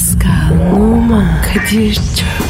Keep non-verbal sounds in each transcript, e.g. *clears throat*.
Pascal, Oman, Kadir çok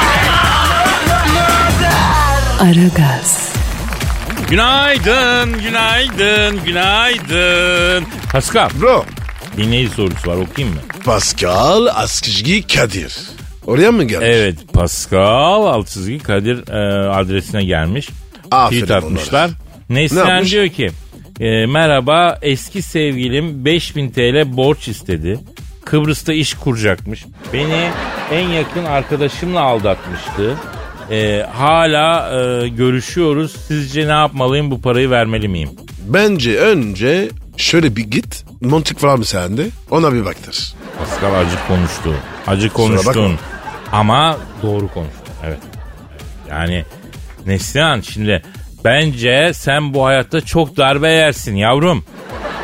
Aragaz, Günaydın, günaydın, günaydın. Pascal, Bro. dinleyici sorusu var okuyayım mı? Pascal Askışgi Kadir. Oraya mı gelmiş? Evet, Pascal alt çizgi Kadir e, adresine gelmiş. Aferin Tweet atmışlar. Ne Neslihan yapmış? diyor ki, e, merhaba eski sevgilim 5000 TL borç istedi. Kıbrıs'ta iş kuracakmış. Beni en yakın arkadaşımla aldatmıştı. E, hala e, görüşüyoruz. Sizce ne yapmalıyım bu parayı vermeli miyim? Bence önce şöyle bir git. Montik var mı sende? Ona bir baktır. Pascal acı konuştu. Acı konuştun. Ama doğru konuştun. Evet. Yani Neslihan şimdi bence sen bu hayatta çok darbe yersin yavrum.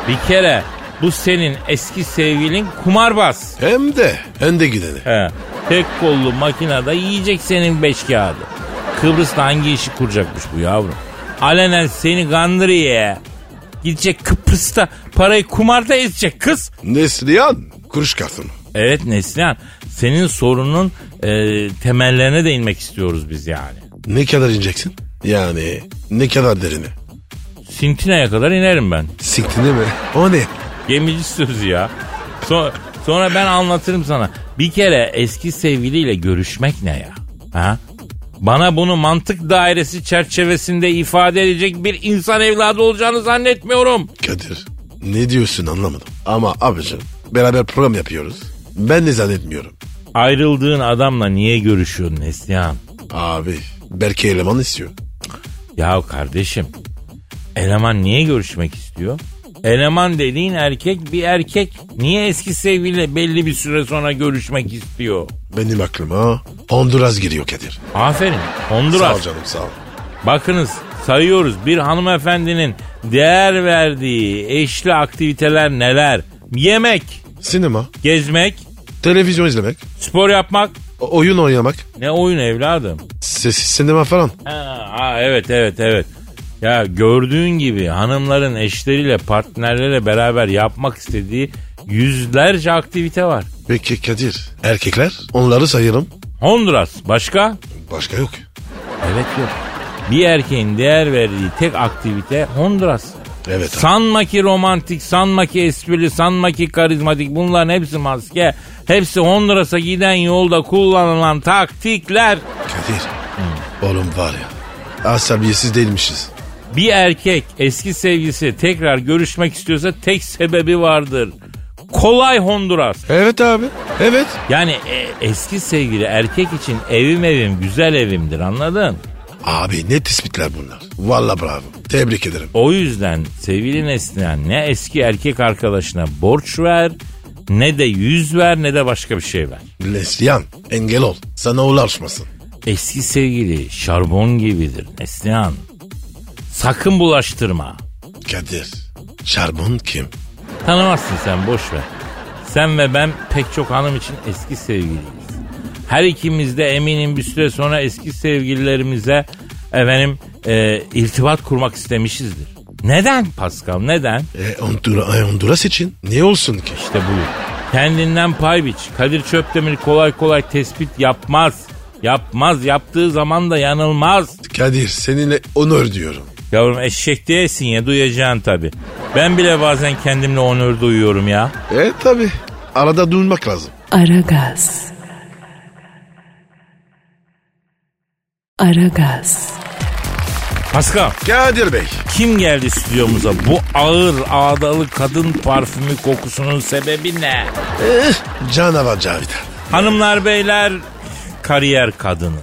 Bir kere bu senin eski sevgilin kumarbaz. Hem de hem de gideni. He. Tek kollu makinede yiyecek senin beş kağıdı. Kıbrıs'ta hangi işi kuracakmış bu yavrum? Alenen seni kandırıyor. Gidecek Kıbrıs'ta parayı kumarda ezecek kız. Neslihan kuruş kartını. Evet Neslihan senin sorunun e, temellerine de inmek istiyoruz biz yani. Ne kadar ineceksin? Yani ne kadar derine? Sintina'ya kadar inerim ben. Siktine mi? O ne? Gemici sözü ya. So- sonra ben anlatırım sana. Bir kere eski sevgiliyle görüşmek ne ya? Ha? Bana bunu mantık dairesi çerçevesinde ifade edecek bir insan evladı olacağını zannetmiyorum. Kadir ne diyorsun anlamadım. Ama abicim beraber program yapıyoruz. Ben de zannetmiyorum. Ayrıldığın adamla niye görüşüyorsun Neslihan? Abi belki eleman istiyor. Ya kardeşim eleman niye görüşmek istiyor? Eleman dediğin erkek bir erkek. Niye eski sevgiliyle belli bir süre sonra görüşmek istiyor? Benim aklıma Honduras giriyor Kadir. Aferin. Sağ Honduras. ol canım sağ ol. Bakınız sayıyoruz bir hanımefendinin değer verdiği eşli aktiviteler neler? Yemek, Sinema, gezmek, televizyon izlemek, spor yapmak. o- oyun oynamak, Ne oyun evladım? sessiz sinema falan. Ha, ha, evet evet evet. Ya gördüğün gibi hanımların eşleriyle partnerleriyle beraber yapmak istediği yüzlerce aktivite var. Peki Kadir erkekler onları sayalım. Honduras başka? Başka yok. Evet yok. Bir erkeğin değer verdiği tek aktivite Honduras. Evet abi. Sanma ki romantik, sanma ki esprili, sanma ki karizmatik bunların hepsi maske. Hepsi Honduras'a giden yolda kullanılan taktikler. Kadir oğlum var ya asabiyetsiz değilmişiz. Bir erkek eski sevgilisi tekrar görüşmek istiyorsa tek sebebi vardır. Kolay Honduras. Evet abi evet. Yani e, eski sevgili erkek için evim evim güzel evimdir anladın? Abi ne tespitler bunlar. Valla bravo. Tebrik ederim. O yüzden sevgili Neslihan ne eski erkek arkadaşına borç ver ne de yüz ver ne de başka bir şey ver. Neslihan engel ol. Sana ulaşmasın. Eski sevgili şarbon gibidir Neslihan. Sakın bulaştırma. Kadir şarbon kim? Tanımazsın sen boş ver. Sen ve ben pek çok hanım için eski sevgiliyiz. Her ikimiz de eminim bir süre sonra eski sevgililerimize efendim e, irtibat kurmak istemişizdir. Neden Pascal neden? E, Honduras, Honduras için ne olsun ki? İşte buyur. Kendinden pay biç. Kadir Çöptemir kolay kolay tespit yapmaz. Yapmaz. Yaptığı zaman da yanılmaz. Kadir seninle onur diyorum. Yavrum eşek değilsin ya duyacaksın tabi. Ben bile bazen kendimle onur duyuyorum ya. E tabi arada durmak lazım. Aragaz. Aragaz. Pascal Kadir Bey. kim geldi stüdyomuza? Bu ağır ağdalı kadın parfümü kokusunun sebebi ne? Eh, canavar Cavidan. Hanımlar beyler kariyer kadını.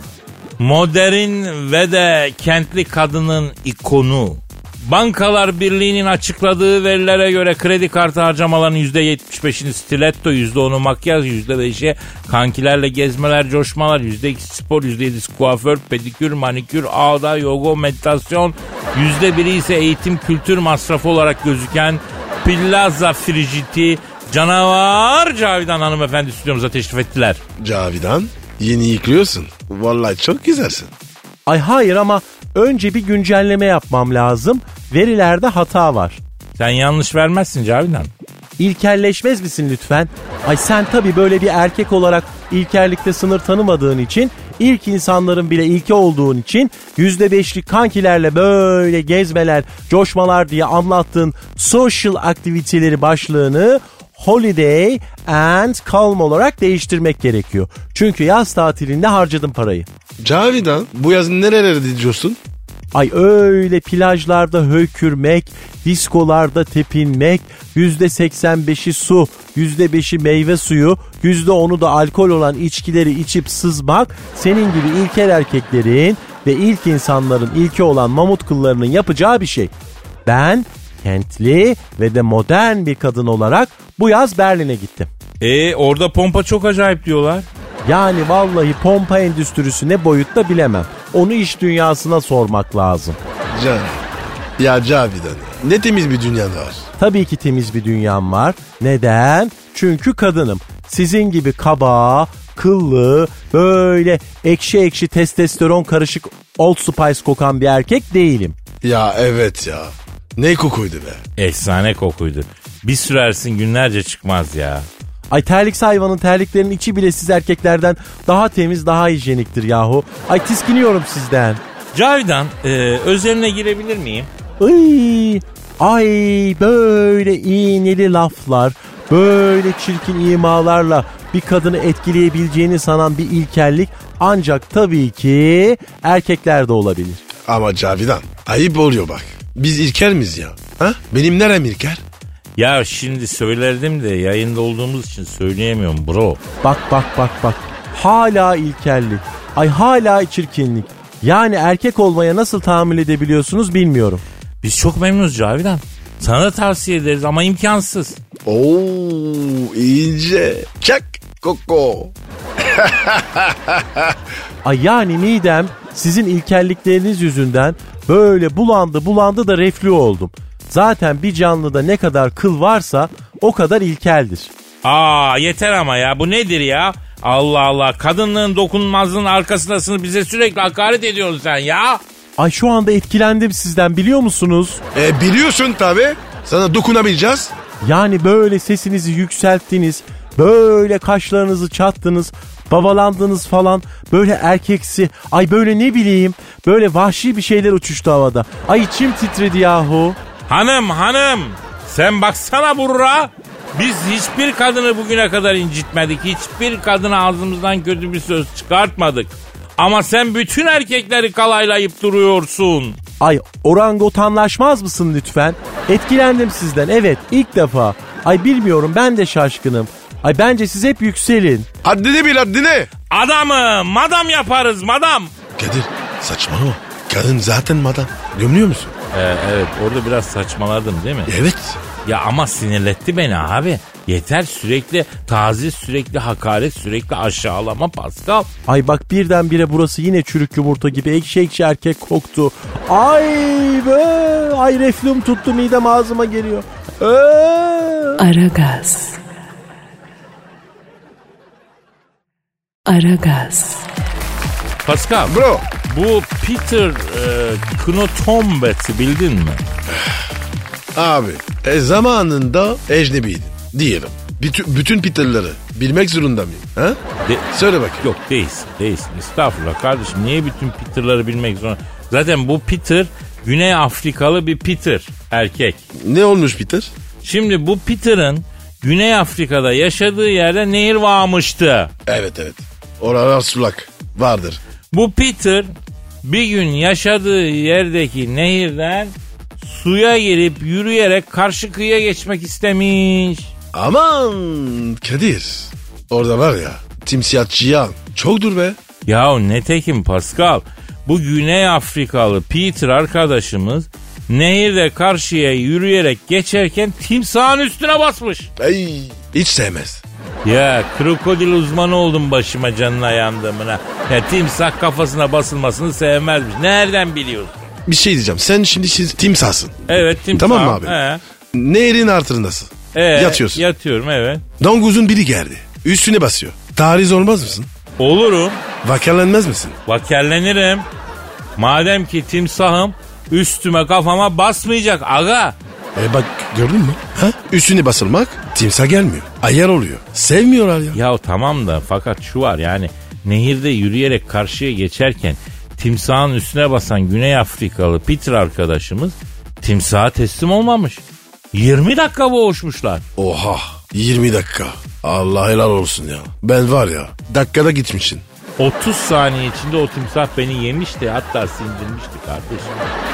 Modern ve de kentli kadının ikonu. Bankalar Birliği'nin açıkladığı verilere göre kredi kartı harcamalarının %75'ini stiletto, %10'u makyaj, %5'e kankilerle gezmeler, coşmalar, %2 spor, %7'si kuaför, pedikür, manikür, ağda, yoga, meditasyon, %1'i ise eğitim, kültür masrafı olarak gözüken Plaza Frigiti, canavar Cavidan hanımefendi stüdyomuza teşrif ettiler. Cavidan yeni yıkıyorsun. Vallahi çok güzelsin. Ay hayır ama önce bir güncelleme yapmam lazım. Verilerde hata var. Sen yanlış vermezsin Cavidan. İlkelleşmez misin lütfen? Ay sen tabii böyle bir erkek olarak ilkellikte sınır tanımadığın için, ilk insanların bile ilke olduğun için yüzde beşlik kankilerle böyle gezmeler, coşmalar diye anlattığın social aktiviteleri başlığını holiday and calm olarak değiştirmek gerekiyor. Çünkü yaz tatilinde harcadım parayı. Cavidan bu yaz nerelere gidiyorsun? Ay öyle plajlarda hökürmek, diskolarda tepinmek, yüzde 85'i su, yüzde 5'i meyve suyu, yüzde 10'u da alkol olan içkileri içip sızmak senin gibi ilkel erkeklerin ve ilk insanların ilki olan mamut kıllarının yapacağı bir şey. Ben kentli ve de modern bir kadın olarak bu yaz Berlin'e gittim. E orada pompa çok acayip diyorlar. Yani vallahi pompa endüstrisi ne boyutta bilemem. Onu iş dünyasına sormak lazım. Can. Ya Cavidan ne temiz bir dünya var. Tabii ki temiz bir dünyam var. Neden? Çünkü kadınım. Sizin gibi kaba, kıllı, böyle ekşi ekşi testosteron karışık Old Spice kokan bir erkek değilim. Ya evet ya. Ne kokuydu be. Efsane kokuydu. Bir sürersin günlerce çıkmaz ya. Ay terlik hayvanın terliklerinin içi bile siz erkeklerden daha temiz, daha hijyeniktir yahu. Ay tiskiniyorum sizden. Cavidan e, özeline girebilir miyim? Iy, ay böyle iğneli laflar, böyle çirkin imalarla bir kadını etkileyebileceğini sanan bir ilkellik ancak tabii ki erkeklerde olabilir. Ama Cavidan ayıp oluyor bak. Biz İlker miyiz ya? Ha? Benim nerem İlker? Ya şimdi söylerdim de yayında olduğumuz için söyleyemiyorum bro. Bak bak bak bak. Hala ilkellik. Ay hala çirkinlik. Yani erkek olmaya nasıl tahammül edebiliyorsunuz bilmiyorum. Biz çok memnunuz Cavidan. Sana da tavsiye ederiz ama imkansız. Oo iyice. Çak koko. Ay yani midem sizin ilkellikleriniz yüzünden böyle bulandı bulandı da reflü oldum. Zaten bir canlıda ne kadar kıl varsa o kadar ilkeldir. Aa yeter ama ya bu nedir ya? Allah Allah kadınlığın dokunulmazlığın arkasındasın bize sürekli hakaret ediyorsun sen ya. Ay şu anda etkilendim sizden biliyor musunuz? E biliyorsun tabi. Sana dokunabileceğiz. Yani böyle sesinizi yükselttiniz, böyle kaşlarınızı çattınız, babalandınız falan, böyle erkeksi, ay böyle ne bileyim, böyle vahşi bir şeyler uçuştu havada. Ay içim titredi yahu. Hanım hanım sen baksana burra. Biz hiçbir kadını bugüne kadar incitmedik. Hiçbir kadına ağzımızdan kötü bir söz çıkartmadık. Ama sen bütün erkekleri kalaylayıp duruyorsun. Ay orangotanlaşmaz mısın lütfen? Etkilendim sizden evet ilk defa. Ay bilmiyorum ben de şaşkınım. Ay bence siz hep yükselin. Haddini bil haddini. Adamı madam yaparız madam. Kadir saçmalama. Kadın zaten madam. Gömüyor musun? Ee, evet orada biraz saçmaladım değil mi? Evet. Ya ama sinirletti beni abi. Yeter sürekli taziz, sürekli hakaret, sürekli aşağılama Pascal. Ay bak birdenbire burası yine çürük yumurta gibi ekşi ekşi erkek koktu. Ay be ay reflüm tuttu midem ağzıma geliyor. Ee. Aragaz. Aragaz. Pascal Bro. bu Peter e, Knotombet'i bildin mi? Abi e, zamanında ecnebiydin diyelim. Bütün, bütün Peter'ları bilmek zorunda mıyım? Ha? De- Söyle bakayım. Yok değilsin değilsin. Estağfurullah kardeşim niye bütün Peter'ları bilmek zorunda? Zaten bu Peter Güney Afrikalı bir Peter erkek. Ne olmuş Peter? Şimdi bu Peter'ın Güney Afrika'da yaşadığı yerde nehir varmıştı. Evet evet. Oralar sulak. Vardır. Bu Peter bir gün yaşadığı yerdeki nehirden suya girip yürüyerek karşı kıyıya geçmek istemiş. Aman Kadir. Orada var ya timsiyatçıya çoktur be. Ya ne tekim Pascal. Bu Güney Afrikalı Peter arkadaşımız Nehirde karşıya yürüyerek geçerken timsahın üstüne basmış. Ay hiç sevmez. Ya krokodil uzmanı oldum başıma canına yandığımına. Ya timsah kafasına basılmasını sevmezmiş. Nereden biliyorsun? Bir şey diyeceğim. Sen şimdi siz timsahsın. Evet timsah. Tamam mı abi? He. Nehrin altındasın. Ee, Yatıyorsun. Yatıyorum evet. Donguzun biri geldi. Üstüne basıyor. Tariz olmaz mısın? Olurum. Vakerlenmez misin? Vakellenirim. Madem ki timsahım üstüme kafama basmayacak aga. E bak gördün mü? Ha? Üstüne basılmak timsah gelmiyor. Ayar oluyor. Sevmiyorlar ya. Ya tamam da fakat şu var yani nehirde yürüyerek karşıya geçerken timsahın üstüne basan Güney Afrikalı Peter arkadaşımız timsaha teslim olmamış. 20 dakika boğuşmuşlar. Oha 20 dakika. Allah helal olsun ya. Ben var ya dakikada gitmişsin. 30 saniye içinde o timsah beni yemişti hatta sindirmişti kardeşim.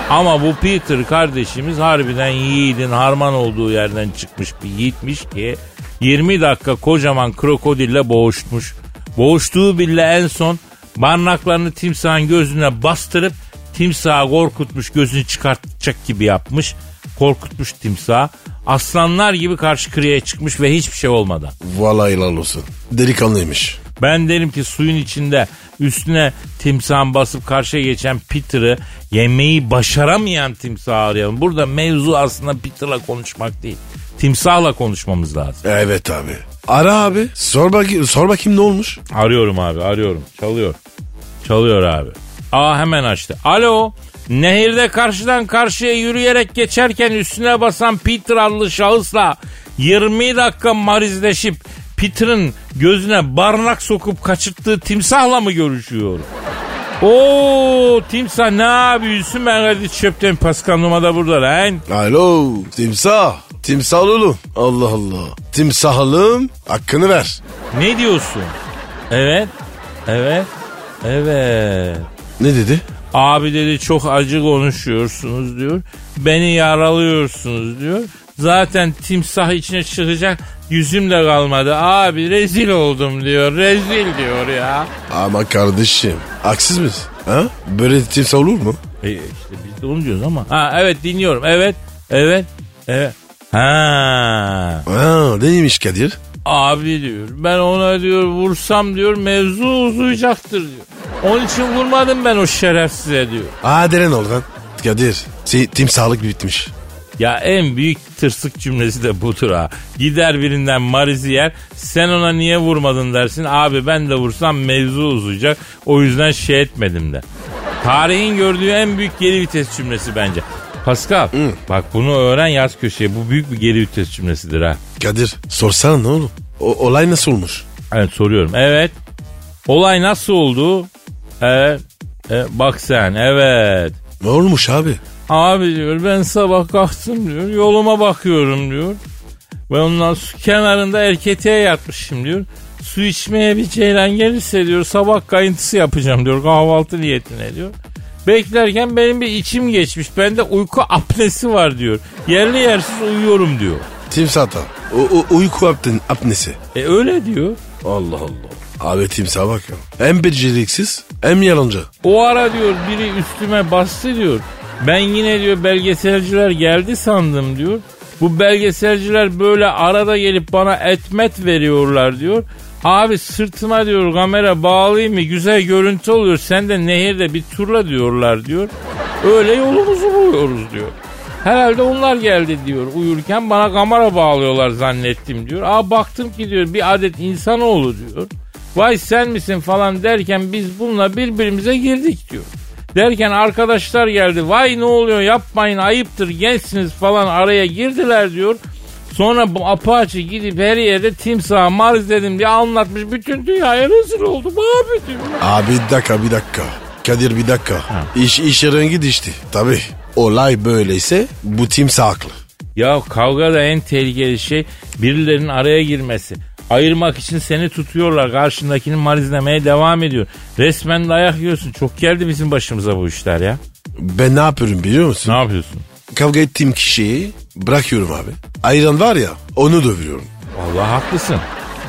Ama bu Peter kardeşimiz harbiden yiğidin harman olduğu yerden çıkmış bir yiğitmiş ki 20 dakika kocaman krokodille boğuşmuş. Boğuştuğu bile en son barnaklarını timsahın gözüne bastırıp timsahı korkutmuş gözünü çıkartacak gibi yapmış. Korkutmuş timsah. Aslanlar gibi karşı kıyıya çıkmış ve hiçbir şey olmadan. Vallahi helal olsun. Delikanlıymış. Ben derim ki suyun içinde üstüne timsahın basıp karşıya geçen Peter'ı yemeyi başaramayan timsahı arayalım. Burada mevzu aslında Peter'la konuşmak değil. Timsahla konuşmamız lazım. Evet abi. Ara abi. Sor, bakayım, sor bakayım ne olmuş? Arıyorum abi arıyorum. Çalıyor. Çalıyor abi. Aa hemen açtı. Alo. Nehirde karşıdan karşıya yürüyerek geçerken üstüne basan Peter adlı şahısla 20 dakika marizleşip Peter'ın gözüne barnak sokup kaçırttığı timsahla mı görüşüyor? Oo timsah ne yapıyorsun ben hadi çöpten Pascal Numa da burada lan. Alo timsah. Timsah oğlum. Allah Allah. Timsahlım hakkını ver. Ne diyorsun? Evet. Evet. Evet. Ne dedi? Abi dedi çok acı konuşuyorsunuz diyor. Beni yaralıyorsunuz diyor. Zaten timsah içine çıkacak yüzüm de kalmadı. Abi rezil oldum diyor. Rezil diyor ya. Ama kardeşim haksız mısın? Ha? Böyle timsah olur mu? E işte biz de onu diyoruz ama. Ha evet dinliyorum. Evet. Evet. Evet. Ha. Ha, neymiş Kadir? Abi diyor ben ona diyor vursam diyor mevzu uzayacaktır diyor. Onun için vurmadım ben o şerefsize diyor. Aa deren oradan. Kadir si- timsahlık bitmiş. Ya en büyük tırsık cümlesi de budur ha. Gider birinden marizi yer sen ona niye vurmadın dersin. Abi ben de vursam mevzu uzayacak o yüzden şey etmedim de. Tarihin gördüğü en büyük geri vites cümlesi bence. Pascal bak bunu öğren yaz köşeye bu büyük bir geri vites cümlesidir ha. Kadir sorsana ne oğlum? O, olay nasıl olmuş? Evet soruyorum. Evet. Olay nasıl oldu? Evet. E, bak sen evet. Ne olmuş abi? Abi diyor ben sabah kalktım diyor yoluma bakıyorum diyor. Ve ondan su kenarında erketiğe yatmışım diyor. Su içmeye bir ceylan gelirse diyor sabah kayıntısı yapacağım diyor kahvaltı niyetine diyor. Beklerken benim bir içim geçmiş. Bende uyku apnesi var diyor. Yerli yersiz uyuyorum diyor. Timsahta. Uyku apten, apnesi. E öyle diyor. Allah Allah. Abi timsah bak ya. Hem beceriksiz hem yalancı. O ara diyor biri üstüme bastı diyor. Ben yine diyor belgeselciler geldi sandım diyor. Bu belgeselciler böyle arada gelip bana etmet veriyorlar diyor. Abi sırtıma diyor kamera bağlayayım mı güzel görüntü oluyor. Sen de nehirde bir turla diyorlar diyor. Öyle yolumuzu buluyoruz diyor. Herhalde onlar geldi diyor uyurken bana kamera bağlıyorlar zannettim diyor. Aa baktım ki diyor bir adet insanoğlu diyor. Vay sen misin falan derken biz bununla birbirimize girdik diyor. Derken arkadaşlar geldi. Vay ne oluyor yapmayın ayıptır gençsiniz falan araya girdiler diyor. Sonra bu apaçı gidip her yerde timsah mariz dedim diye anlatmış. Bütün dünyaya rezil oldum abi diyor. Abi bir dakika bir dakika. Kadir bir dakika. İş, iş rengi dişti. Tabi. Olay böyleyse bu timsah haklı. Ya kavgada en tehlikeli şey birilerinin araya girmesi. Ayırmak için seni tutuyorlar. Karşındakini marizlemeye devam ediyor. Resmen dayak yiyorsun. Çok geldi bizim başımıza bu işler ya. Ben ne yapıyorum biliyor musun? Ne yapıyorsun? Kavga ettiğim kişiyi bırakıyorum abi. Ayran var ya onu dövüyorum. Vallahi haklısın.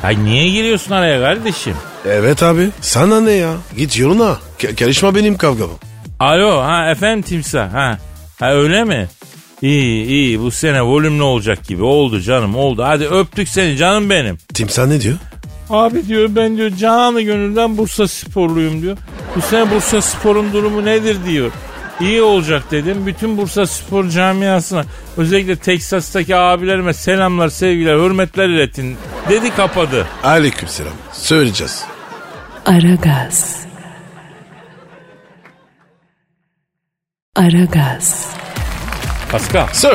Ay niye giriyorsun araya kardeşim? Evet abi. Sana ne ya? Git yoluna. Karışma benim kavgama. Alo ha efendim timsah ha. Ha öyle mi? İyi iyi bu sene volümlü olacak gibi oldu canım oldu. Hadi öptük seni canım benim. Timsah ne diyor? Abi diyor ben diyor canı gönülden Bursa sporluyum diyor. Bu sene Bursa sporun durumu nedir diyor. İyi olacak dedim. Bütün Bursa spor camiasına özellikle Teksas'taki abilerime selamlar, sevgiler, hürmetler iletin dedi kapadı. Aleykümselam. Söyleyeceğiz. Aragaz. Aragaz. Pascal Sir.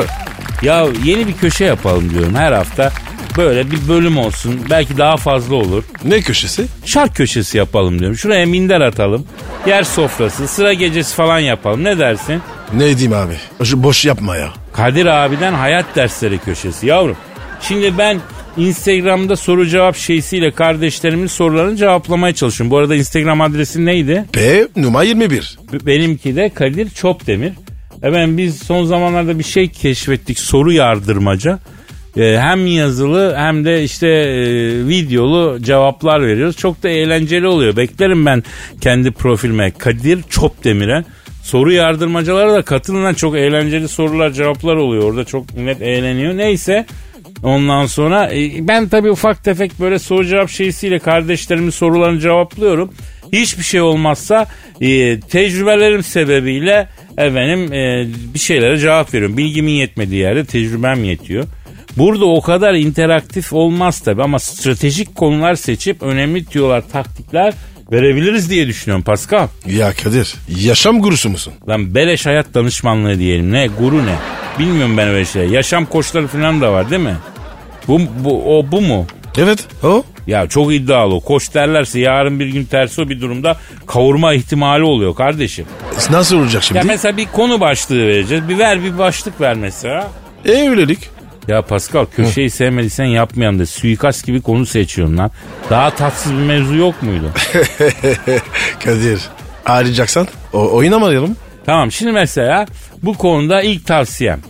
ya yeni bir köşe yapalım diyorum her hafta. Böyle bir bölüm olsun. Belki daha fazla olur. Ne köşesi? Şark köşesi yapalım diyorum. Şuraya minder atalım. Yer sofrası, sıra gecesi falan yapalım. Ne dersin? Ne diyeyim abi? Şu boş yapma ya. Kadir abiden hayat dersleri köşesi yavrum. Şimdi ben Instagram'da soru cevap şeysiyle kardeşlerimin sorularını cevaplamaya çalışıyorum. Bu arada Instagram adresi neydi? P numara 21. B- Benimki de Kadir Çopdemir. Efendim biz son zamanlarda bir şey keşfettik soru yardırmaca. Ee, hem yazılı hem de işte e, videolu cevaplar veriyoruz. Çok da eğlenceli oluyor. Beklerim ben kendi profilime Kadir Çopdemir'e. Soru yardırmacalara da katılın çok eğlenceli sorular cevaplar oluyor. Orada çok millet eğleniyor. Neyse ondan sonra e, ben tabii ufak tefek böyle soru cevap şeysiyle kardeşlerimin sorularını cevaplıyorum. Hiçbir şey olmazsa e, tecrübelerim sebebiyle efendim e, bir şeylere cevap veriyorum. Bilgimin yetmediği yerde tecrübem yetiyor. Burada o kadar interaktif olmaz tabi ama stratejik konular seçip önemli tüyolar, taktikler verebiliriz diye düşünüyorum Pascal. Ya Kadir yaşam gurusu musun? Lan beleş hayat danışmanlığı diyelim. Ne? Guru ne? Bilmiyorum ben öyle şey. Yaşam koçları falan da var değil mi? Bu, bu, o bu mu? Evet o. Ya çok iddialı o. Koç derlerse yarın bir gün tersi o bir durumda kavurma ihtimali oluyor kardeşim. Nasıl olacak şimdi? Ya mesela bir konu başlığı vereceğiz. Bir ver bir başlık ver mesela. Evlilik. Ya Pascal köşeyi sevmediysen yapmayan da suikast gibi konu seçiyorsun lan. Daha tatsız bir mevzu yok muydu? *laughs* Kadir arayacaksan o, oynamayalım. tamam şimdi mesela bu konuda ilk tavsiyem.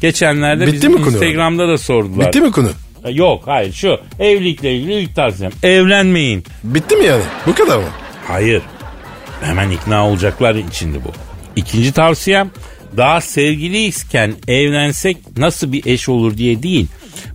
Geçenlerde Bitti bizim mi konu? Instagram'da da sordular. Bitti mi konu? Yok hayır şu evlilikle ilgili ilk tavsiyem. Evlenmeyin. Bitti mi yani? Bu kadar mı? Hayır. Hemen ikna olacaklar içinde bu. İkinci tavsiyem daha sevgiliyken evlensek nasıl bir eş olur diye değil.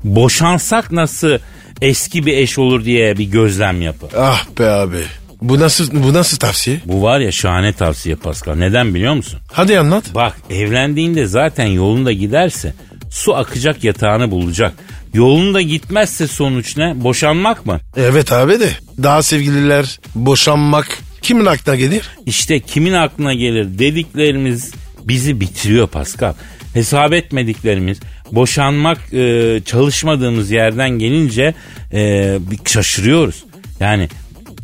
Boşansak nasıl eski bir eş olur diye bir gözlem yapın. Ah be abi. Bu nasıl bu nasıl tavsiye? Bu var ya şahane tavsiye Pascal. Neden biliyor musun? Hadi anlat. Bak evlendiğinde zaten yolunda giderse su akacak yatağını bulacak. Yolunda gitmezse sonuç ne? Boşanmak mı? Evet abi de daha sevgililer boşanmak kimin aklına gelir? İşte kimin aklına gelir dediklerimiz bizi bitiriyor Pascal. Hesap etmediklerimiz, boşanmak e, çalışmadığımız yerden gelince e, şaşırıyoruz. Yani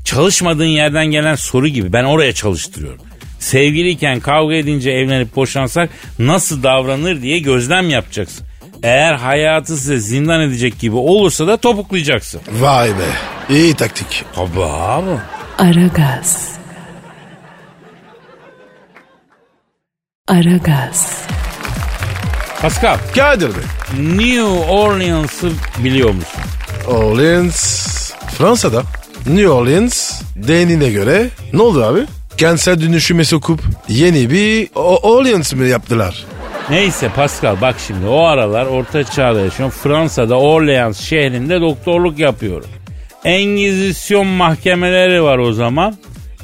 çalışmadığın yerden gelen soru gibi ben oraya çalıştırıyorum. Sevgiliyken kavga edince evlenip boşansak nasıl davranır diye gözlem yapacaksın. Eğer hayatı size zindan edecek gibi olursa da topuklayacaksın. Vay be. İyi taktik. Tabii abi. Aragaz. Aragaz. Pascal, Kadir Bey. New Orleans'ı biliyor musun? Orleans. Fransa'da. New Orleans denine göre ne oldu abi? Kentsel dönüşüme sokup yeni bir Orleans mı yaptılar? Neyse Pascal bak şimdi o aralar orta çağda yaşıyorum. Fransa'da Orleans şehrinde doktorluk yapıyorum. Engizisyon mahkemeleri var o zaman.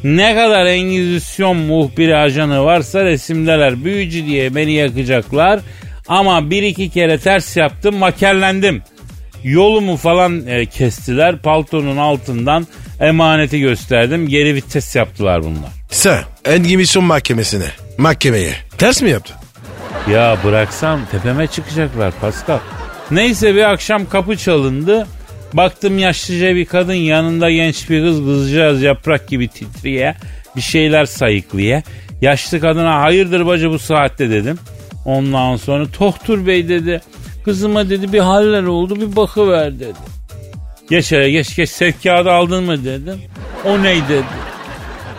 Ne kadar Engizisyon muhbiri ajanı varsa resimdeler. Büyücü diye beni yakacaklar. Ama bir iki kere ters yaptım makerlendim. Yolumu falan e, kestiler. Paltonun altından emaneti gösterdim. Geri vites yaptılar bunlar. Sen Engimisyon mahkemesine, mahkemeye ters mi yaptın? Ya bıraksam tepeme çıkacaklar Pascal. Neyse bir akşam kapı çalındı. Baktım yaşlıca bir kadın yanında genç bir kız kızcağız yaprak gibi titriye. Bir şeyler sayıklıya. Yaşlı kadına hayırdır bacı bu saatte dedim. Ondan sonra Tohtur Bey dedi. Kızıma dedi bir haller oldu bir bakıver dedi. Geç hele geç geç sevkiyatı aldın mı dedim. O ney dedi.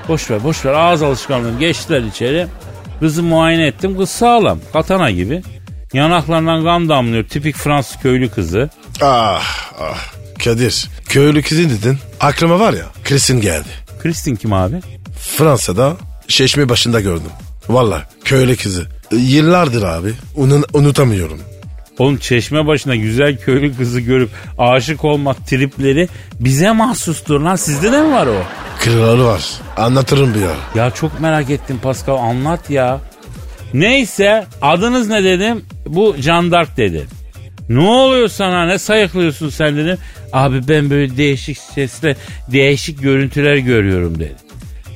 Boş ver boş ver ağız alışkanlığı geçtiler içeri. Kızı muayene ettim kız sağlam katana gibi. Yanaklarından kan damlıyor tipik Fransız köylü kızı. Ah ah. Kadir köylü kızın dedin. Aklıma var ya Kristin geldi. Kristin kim abi? Fransa'da Şeşme başında gördüm. Valla köylü kızı. Yıllardır abi. Unun, unutamıyorum. Oğlum çeşme başına güzel köylü kızı görüp aşık olmak tripleri bize mahsustur lan. Sizde de mi var o? Kralı var. Anlatırım bir ara. Ya çok merak ettim Pascal anlat ya. Neyse adınız ne dedim. Bu Candark dedi. Ne oluyor sana ne sayıklıyorsun sen dedim. Abi ben böyle değişik sesle değişik görüntüler görüyorum dedi.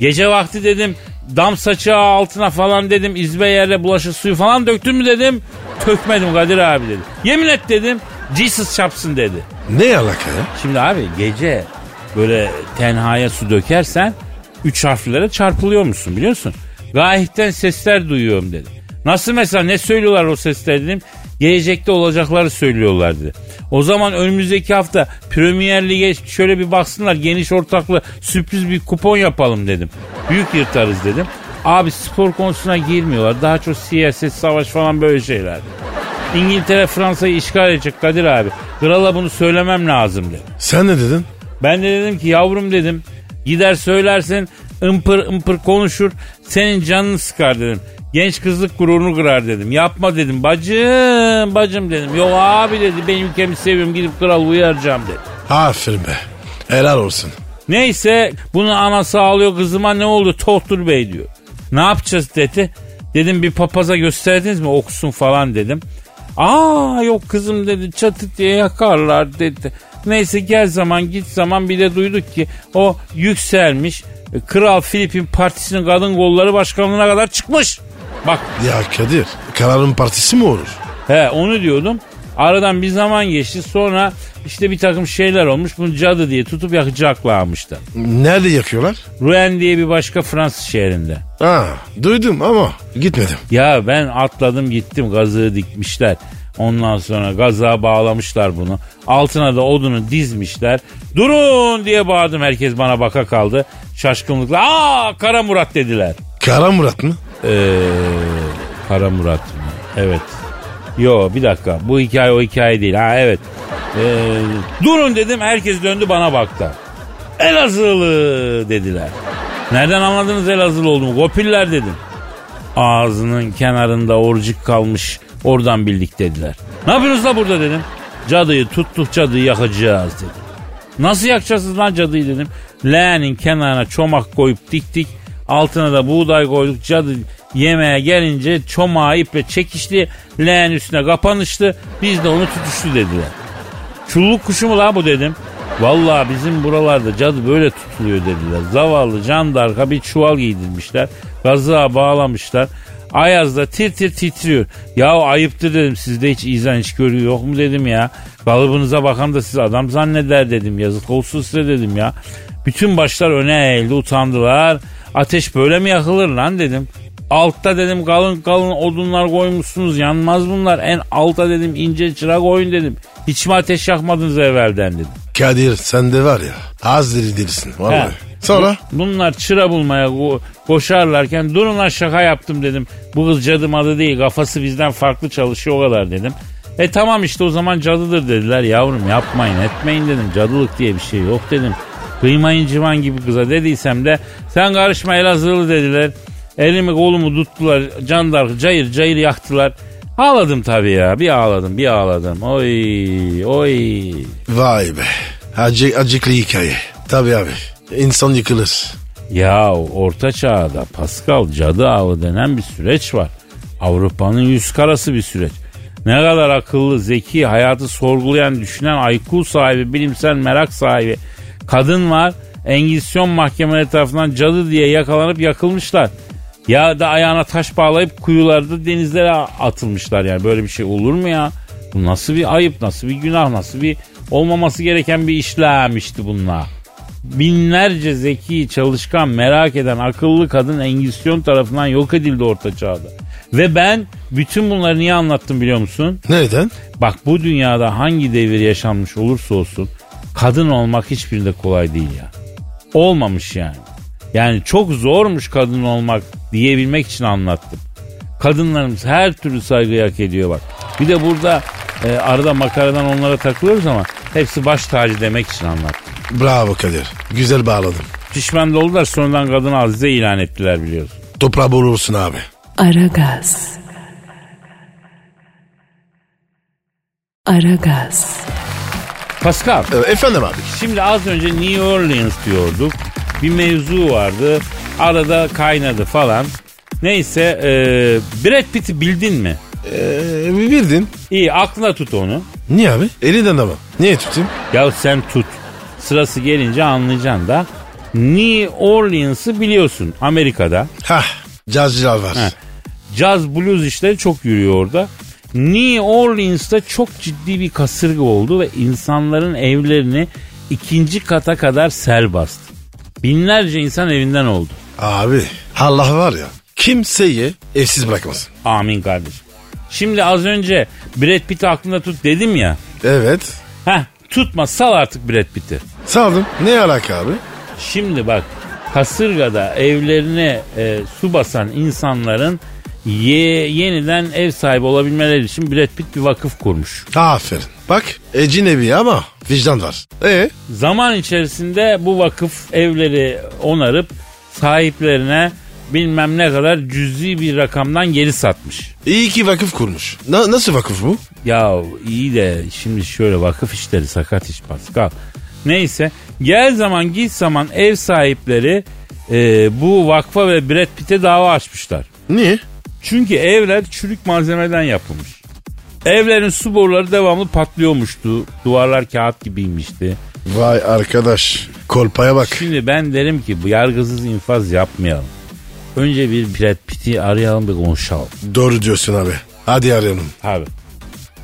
Gece vakti dedim dam saçı altına falan dedim izbe yerle bulaşık suyu falan döktün mü dedim. Tökmedim Kadir abi dedi. Yemin et dedim Jesus çapsın dedi. Ne alaka ya? Şimdi abi gece böyle tenhaya su dökersen üç harflere çarpılıyor musun biliyorsun? Gayipten sesler duyuyorum dedi. Nasıl mesela ne söylüyorlar o sesler dedim. Gelecekte olacakları söylüyorlar dedi. O zaman önümüzdeki hafta Premier Lig'e şöyle bir baksınlar geniş ortaklı sürpriz bir kupon yapalım dedim. Büyük yırtarız dedim. Abi spor konusuna girmiyorlar. Daha çok siyaset, savaş falan böyle şeyler. İngiltere Fransa'yı işgal edecek Kadir abi. Krala bunu söylemem lazım dedi. Sen ne dedin? Ben de dedim ki yavrum dedim gider söylersin ımpır ımpır konuşur senin canını sıkar dedim. Genç kızlık gururunu kırar dedim. Yapma dedim. Bacım bacım dedim. Yok abi dedi ben ülkemi seviyorum gidip kral uyaracağım dedi. Aferin be. Helal olsun. Neyse bunun anası ağlıyor kızıma ne oldu Tohtur Bey diyor. Ne yapacağız dedi. Dedim bir papaza gösterdiniz mi okusun falan dedim. Aa yok kızım dedi çatı diye yakarlar dedi. Neyse gel zaman git zaman bir de duyduk ki o yükselmiş. Kral Filip'in partisinin kadın kolları başkanlığına kadar çıkmış. Bak Ya Kadir kararın partisi mi olur? he onu diyordum. Aradan bir zaman geçti sonra işte bir takım şeyler olmuş. Bunu cadı diye tutup yakacaklarmışlar. Nerede yakıyorlar? Rouen diye bir başka Fransız şehrinde. Ha, duydum ama gitmedim. Ya ben atladım gittim gazığı dikmişler. Ondan sonra gaza bağlamışlar bunu. Altına da odunu dizmişler. Durun diye bağırdım herkes bana baka kaldı. Şaşkınlıkla aa Kara Murat dediler. Kara Murat mı? Ee, Kara Murat mı? Evet. Yo bir dakika bu hikaye o hikaye değil. Ha evet. Ee, durun dedim herkes döndü bana baktı. Elazığlı dediler. Nereden anladınız Elazığlı olduğumu? Gopiller dedim. Ağzının kenarında orcuk kalmış oradan bildik dediler. Ne yapıyorsunuz la burada dedim. Cadıyı tuttuk cadıyı yakacağız dedim. Nasıl yakacaksınız lan cadıyı dedim. Leğenin kenarına çomak koyup diktik. Altına da buğday koyduk. Cadı yemeğe gelince çomağı iple çekişti. Leğen üstüne kapanıştı. Biz de onu tutuştu dediler. Çulluk kuşu mu la bu dedim. Vallahi bizim buralarda cadı böyle tutuluyor dediler. Zavallı candarka bir çuval giydirmişler. Gazığa bağlamışlar. Ayaz'da tir tir titriyor. Ya ayıptır dedim sizde hiç izan hiç görüyor yok mu dedim ya. Kalıbınıza bakan da siz adam zanneder dedim. Yazık olsun size dedim ya. Bütün başlar öne eğildi utandılar. Ateş böyle mi yakılır lan dedim. Altta dedim kalın kalın odunlar koymuşsunuz yanmaz bunlar. En alta dedim ince çırak koyun dedim. Hiç mi ateş yakmadınız evvelden dedim. Kadir sen de var ya az diri dirisin vallahi. He. Sonra? Bu- Bunlar çıra bulmaya ko- koşarlarken durun lan şaka yaptım dedim. Bu kız cadı madı değil kafası bizden farklı çalışıyor o kadar dedim. E tamam işte o zaman cadıdır dediler yavrum yapmayın etmeyin dedim. Cadılık diye bir şey yok dedim. Kıymayın civan gibi kıza dediysem de sen karışma Elazığlı dediler. Elimi kolumu tuttular candark cayır cayır yaktılar. Ağladım tabii ya bir ağladım bir ağladım. Oy oy. Vay be. Acı, acıklı hikaye. Tabii abi. İnsan yıkılır. Ya orta çağda Pascal cadı avı denen bir süreç var. Avrupa'nın yüz karası bir süreç. Ne kadar akıllı, zeki, hayatı sorgulayan, düşünen, IQ sahibi, bilimsel merak sahibi kadın var. Engizisyon mahkemeleri tarafından cadı diye yakalanıp yakılmışlar. Ya da ayağına taş bağlayıp kuyularda denizlere atılmışlar yani böyle bir şey olur mu ya? Bu nasıl bir ayıp, nasıl bir günah, nasıl bir olmaması gereken bir işlemmişti bunlar. Binlerce zeki, çalışkan, merak eden akıllı kadın Engizisyon tarafından yok edildi orta çağda. Ve ben bütün bunları niye anlattım biliyor musun? Neden? Bak bu dünyada hangi devir yaşanmış olursa olsun kadın olmak hiçbirinde kolay değil ya. Olmamış yani. Yani çok zormuş kadın olmak diyebilmek için anlattım. Kadınlarımız her türlü saygıyı hak ediyor bak. Bir de burada e, arada makaradan onlara takılıyoruz ama hepsi baş tacı demek için anlattım. Bravo Kadir. Güzel bağladın. Pişman da oldular sonradan kadını azize ilan ettiler biliyorsun. Toprağı bulursun abi. Aragaz. Aragaz. Pascal E, efendim abi. şimdi az önce New Orleans diyorduk. Bir mevzu vardı. Arada kaynadı falan. Neyse e, Brad Pitt'i bildin mi? E, bildin. İyi aklına tut onu. Niye abi? Elinden ama. Niye tutayım? Ya sen tut. Sırası gelince anlayacaksın da. New Orleans'ı biliyorsun Amerika'da. Hah. Cazcılar var. Heh. Caz blues işleri çok yürüyor orada. New Orleans'ta çok ciddi bir kasırga oldu ve insanların evlerini ikinci kata kadar sel bastı. Binlerce insan evinden oldu. Abi Allah var ya kimseyi evsiz bırakmasın. Amin kardeşim. Şimdi az önce Brad Pitt'i aklında tut dedim ya. Evet. Heh tutma sal artık Brad Pitt'i. Saldım. Ne alaka abi? Şimdi bak kasırgada evlerine e, su basan insanların ye, yeniden ev sahibi olabilmeleri için Brad Pitt bir vakıf kurmuş. Aferin. Bak ecinebi ama vicdan var. E Zaman içerisinde bu vakıf evleri onarıp sahiplerine bilmem ne kadar cüzi bir rakamdan geri satmış. iyi ki vakıf kurmuş. Na- nasıl vakıf bu? Ya iyi de şimdi şöyle vakıf işleri sakat iş Pascal. Neyse gel zaman git zaman ev sahipleri e, bu vakfa ve Brad Pitt'e dava açmışlar. Niye? Çünkü evler çürük malzemeden yapılmış. Evlerin su boruları devamlı patlıyormuştu. Duvarlar kağıt gibiymişti. Vay arkadaş. Kolpaya bak. Şimdi ben derim ki bu yargısız infaz yapmayalım. Önce bir Brad Pitt'i arayalım bir konuşalım. Doğru diyorsun abi. Hadi arayalım. Abi.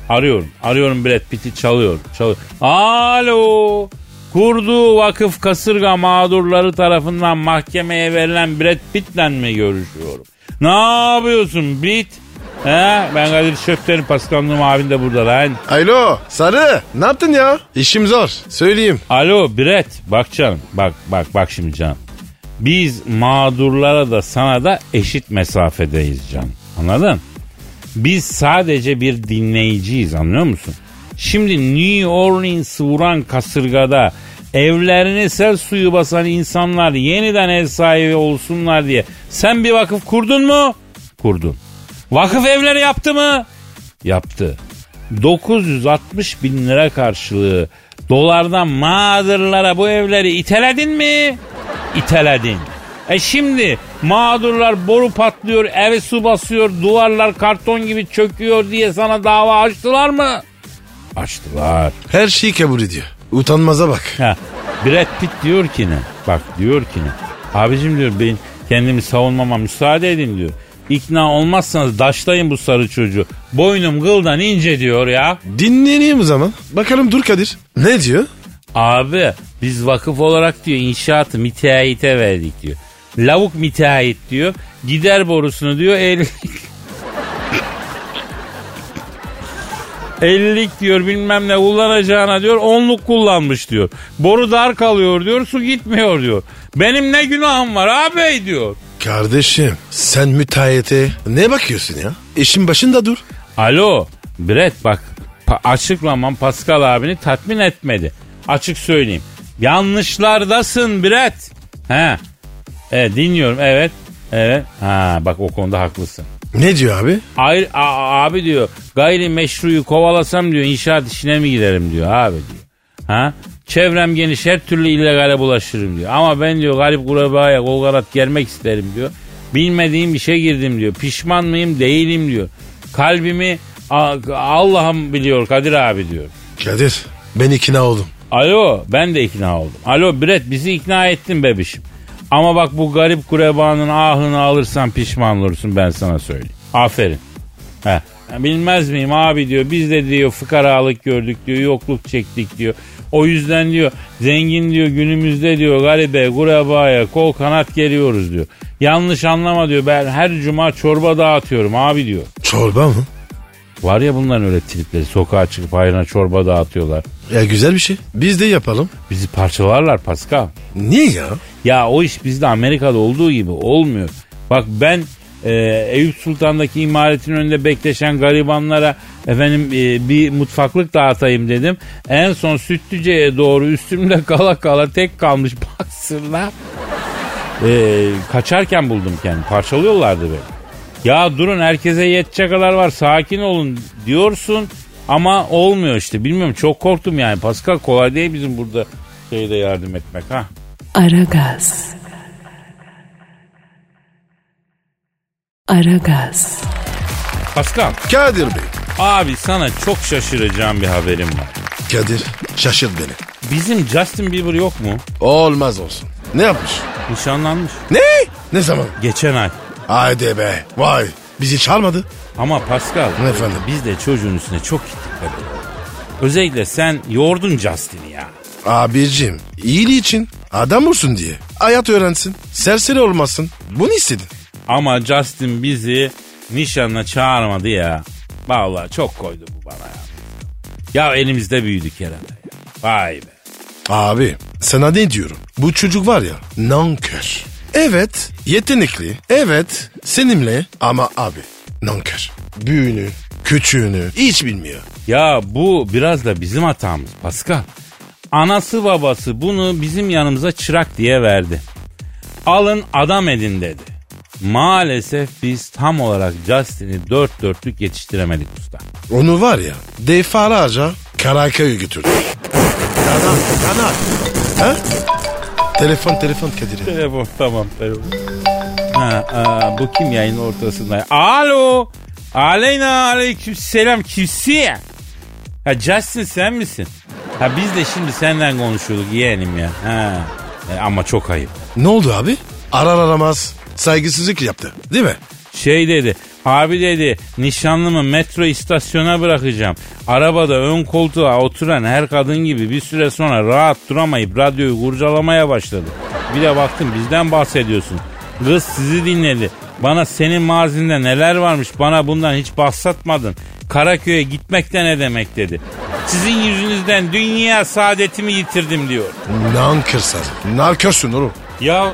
Arıyorum. Arıyorum Brad Pitt'i çalıyor. çalıyor. Alo. Kurduğu vakıf kasırga mağdurları tarafından mahkemeye verilen Brad Pitt'le mi görüşüyorum? Ne yapıyorsun Bit? He, ben Kadir Şöpter'in Paskanlığım abin de burada lan. Alo Sarı ne yaptın ya? İşim zor söyleyeyim. Alo Brett bak canım bak bak bak şimdi canım. Biz mağdurlara da sana da eşit mesafedeyiz canım. Anladın? Biz sadece bir dinleyiciyiz anlıyor musun? Şimdi New Orleans'ı vuran kasırgada evlerini sel suyu basan insanlar yeniden ev sahibi olsunlar diye sen bir vakıf kurdun mu? Kurdun. Vakıf evleri yaptı mı? Yaptı. 960 bin lira karşılığı dolardan mağdurlara bu evleri iteledin mi? İteledin. E şimdi mağdurlar boru patlıyor, evi su basıyor, duvarlar karton gibi çöküyor diye sana dava açtılar mı? Açtılar. Her şeyi kabul ediyor. Utanmaza bak. Ha, Brad Pitt diyor ki ne? Bak diyor ki ne? Abicim diyor ben kendimi savunmama müsaade edin diyor. İkna olmazsanız daşlayın bu sarı çocuğu. Boynum kıldan ince diyor ya. Dinleneyim o zaman. Bakalım dur Kadir. Ne diyor? Abi biz vakıf olarak diyor inşaatı müteahhite verdik diyor. Lavuk müteahhit diyor. Gider borusunu diyor 50 50'lik diyor bilmem ne kullanacağına diyor onluk kullanmış diyor. Boru dar kalıyor diyor su gitmiyor diyor. Benim ne günahım var abi diyor. Kardeşim sen müteahhite ne bakıyorsun ya? İşin başında dur. Alo Brett bak pa- açıklamam Pascal abini tatmin etmedi. Açık söyleyeyim. Yanlışlardasın Brett. He. Evet dinliyorum evet. Evet. Ha bak o konuda haklısın. Ne diyor abi? Hayır a- abi diyor gayri meşruyu kovalasam diyor inşaat işine mi giderim diyor abi diyor. Ha? Çevrem geniş her türlü illegale bulaşırım diyor. Ama ben diyor garip kurabaya kol kanat germek isterim diyor. Bilmediğim işe girdim diyor. Pişman mıyım değilim diyor. Kalbimi Allah'ım biliyor Kadir abi diyor. Kadir ben ikna oldum. Alo ben de ikna oldum. Alo Brett bizi ikna ettin bebişim. Ama bak bu garip kurebanın ahını alırsan pişman olursun ben sana söyleyeyim. Aferin. Heh. Bilmez miyim abi diyor biz de diyor fıkaralık gördük diyor yokluk çektik diyor. O yüzden diyor zengin diyor günümüzde diyor garibe kurebaya kol kanat geriyoruz diyor. Yanlış anlama diyor ben her cuma çorba dağıtıyorum abi diyor. Çorba mı? Var ya bunların öyle tripleri sokağa çıkıp hayrına çorba dağıtıyorlar. Ya güzel bir şey. Biz de yapalım. Bizi parçalarlar Pascal. Niye ya? Ya o iş bizde Amerika'da olduğu gibi olmuyor. Bak ben e, Eyüp Sultan'daki imaretin önünde bekleşen garibanlara efendim e, bir mutfaklık dağıtayım dedim. En son Sütlüce'ye doğru üstümde kala kala tek kalmış *laughs* baksırlar. E, kaçarken buldum kendimi. Parçalıyorlardı beni. Ya durun herkese yetecek kadar var sakin olun diyorsun ama olmuyor işte. Bilmiyorum çok korktum yani. Pascal kolay değil bizim burada şeyde yardım etmek ha. Aragaz. Aragaz. Pascal Kadir Bey. abi sana çok şaşıracağım bir haberim var. Kadir şaşırt beni. Bizim Justin Bieber yok mu? Olmaz olsun. Ne yapmış? Nişanlanmış. Ne? Ne zaman? Geçen ay. Haydi be. Vay. Bizi çağırmadı. Ama Pascal Ne efendim? biz de çocuğun üstüne çok gittik be. Özellikle sen yordun Justin'i ya. Abicim iyiliği için adam olsun diye. Hayat öğrensin. Serseri olmasın. Bunu istedin. Ama Justin bizi nişanına çağırmadı ya. Vallahi çok koydu bu bana ya. Ya elimizde büyüdük herhalde. ya. Vay be. Abi sana ne diyorum? Bu çocuk var ya nankör. Evet yetenekli. Evet seninle ama abi nankör. Büyüğünü, küçüğünü hiç bilmiyor. Ya bu biraz da bizim hatamız Pascal. Anası babası bunu bizim yanımıza çırak diye verdi. Alın adam edin dedi. Maalesef biz tam olarak Justin'i dört dörtlük yetiştiremedik usta. Onu var ya defalarca Karaköy'e götürdü. Kanal, kanal. Ha? Telefon, telefon Kadir'e. Telefon tamam telefon. Ha, aa, bu kim yayın ortasında? Alo. Aleyna aleyküm selam kimsi? Ha Justin sen misin? Ha biz de şimdi senden konuşuyorduk yeğenim ya. Ha. E, ama çok ayıp. Ne oldu abi? Arar aramaz saygısızlık yaptı değil mi? Şey dedi. Abi dedi nişanlımı metro istasyona bırakacağım. Arabada ön koltuğa oturan her kadın gibi bir süre sonra rahat duramayıp radyoyu kurcalamaya başladı. Bir de baktım bizden bahsediyorsun. Kız sizi dinledi. Bana senin mazinde neler varmış bana bundan hiç bahsetmedin. Karaköy'e gitmek de ne demek dedi. Sizin yüzünüzden dünya saadetimi yitirdim diyor. Nankörsün. Nankörsün oğlum. Ya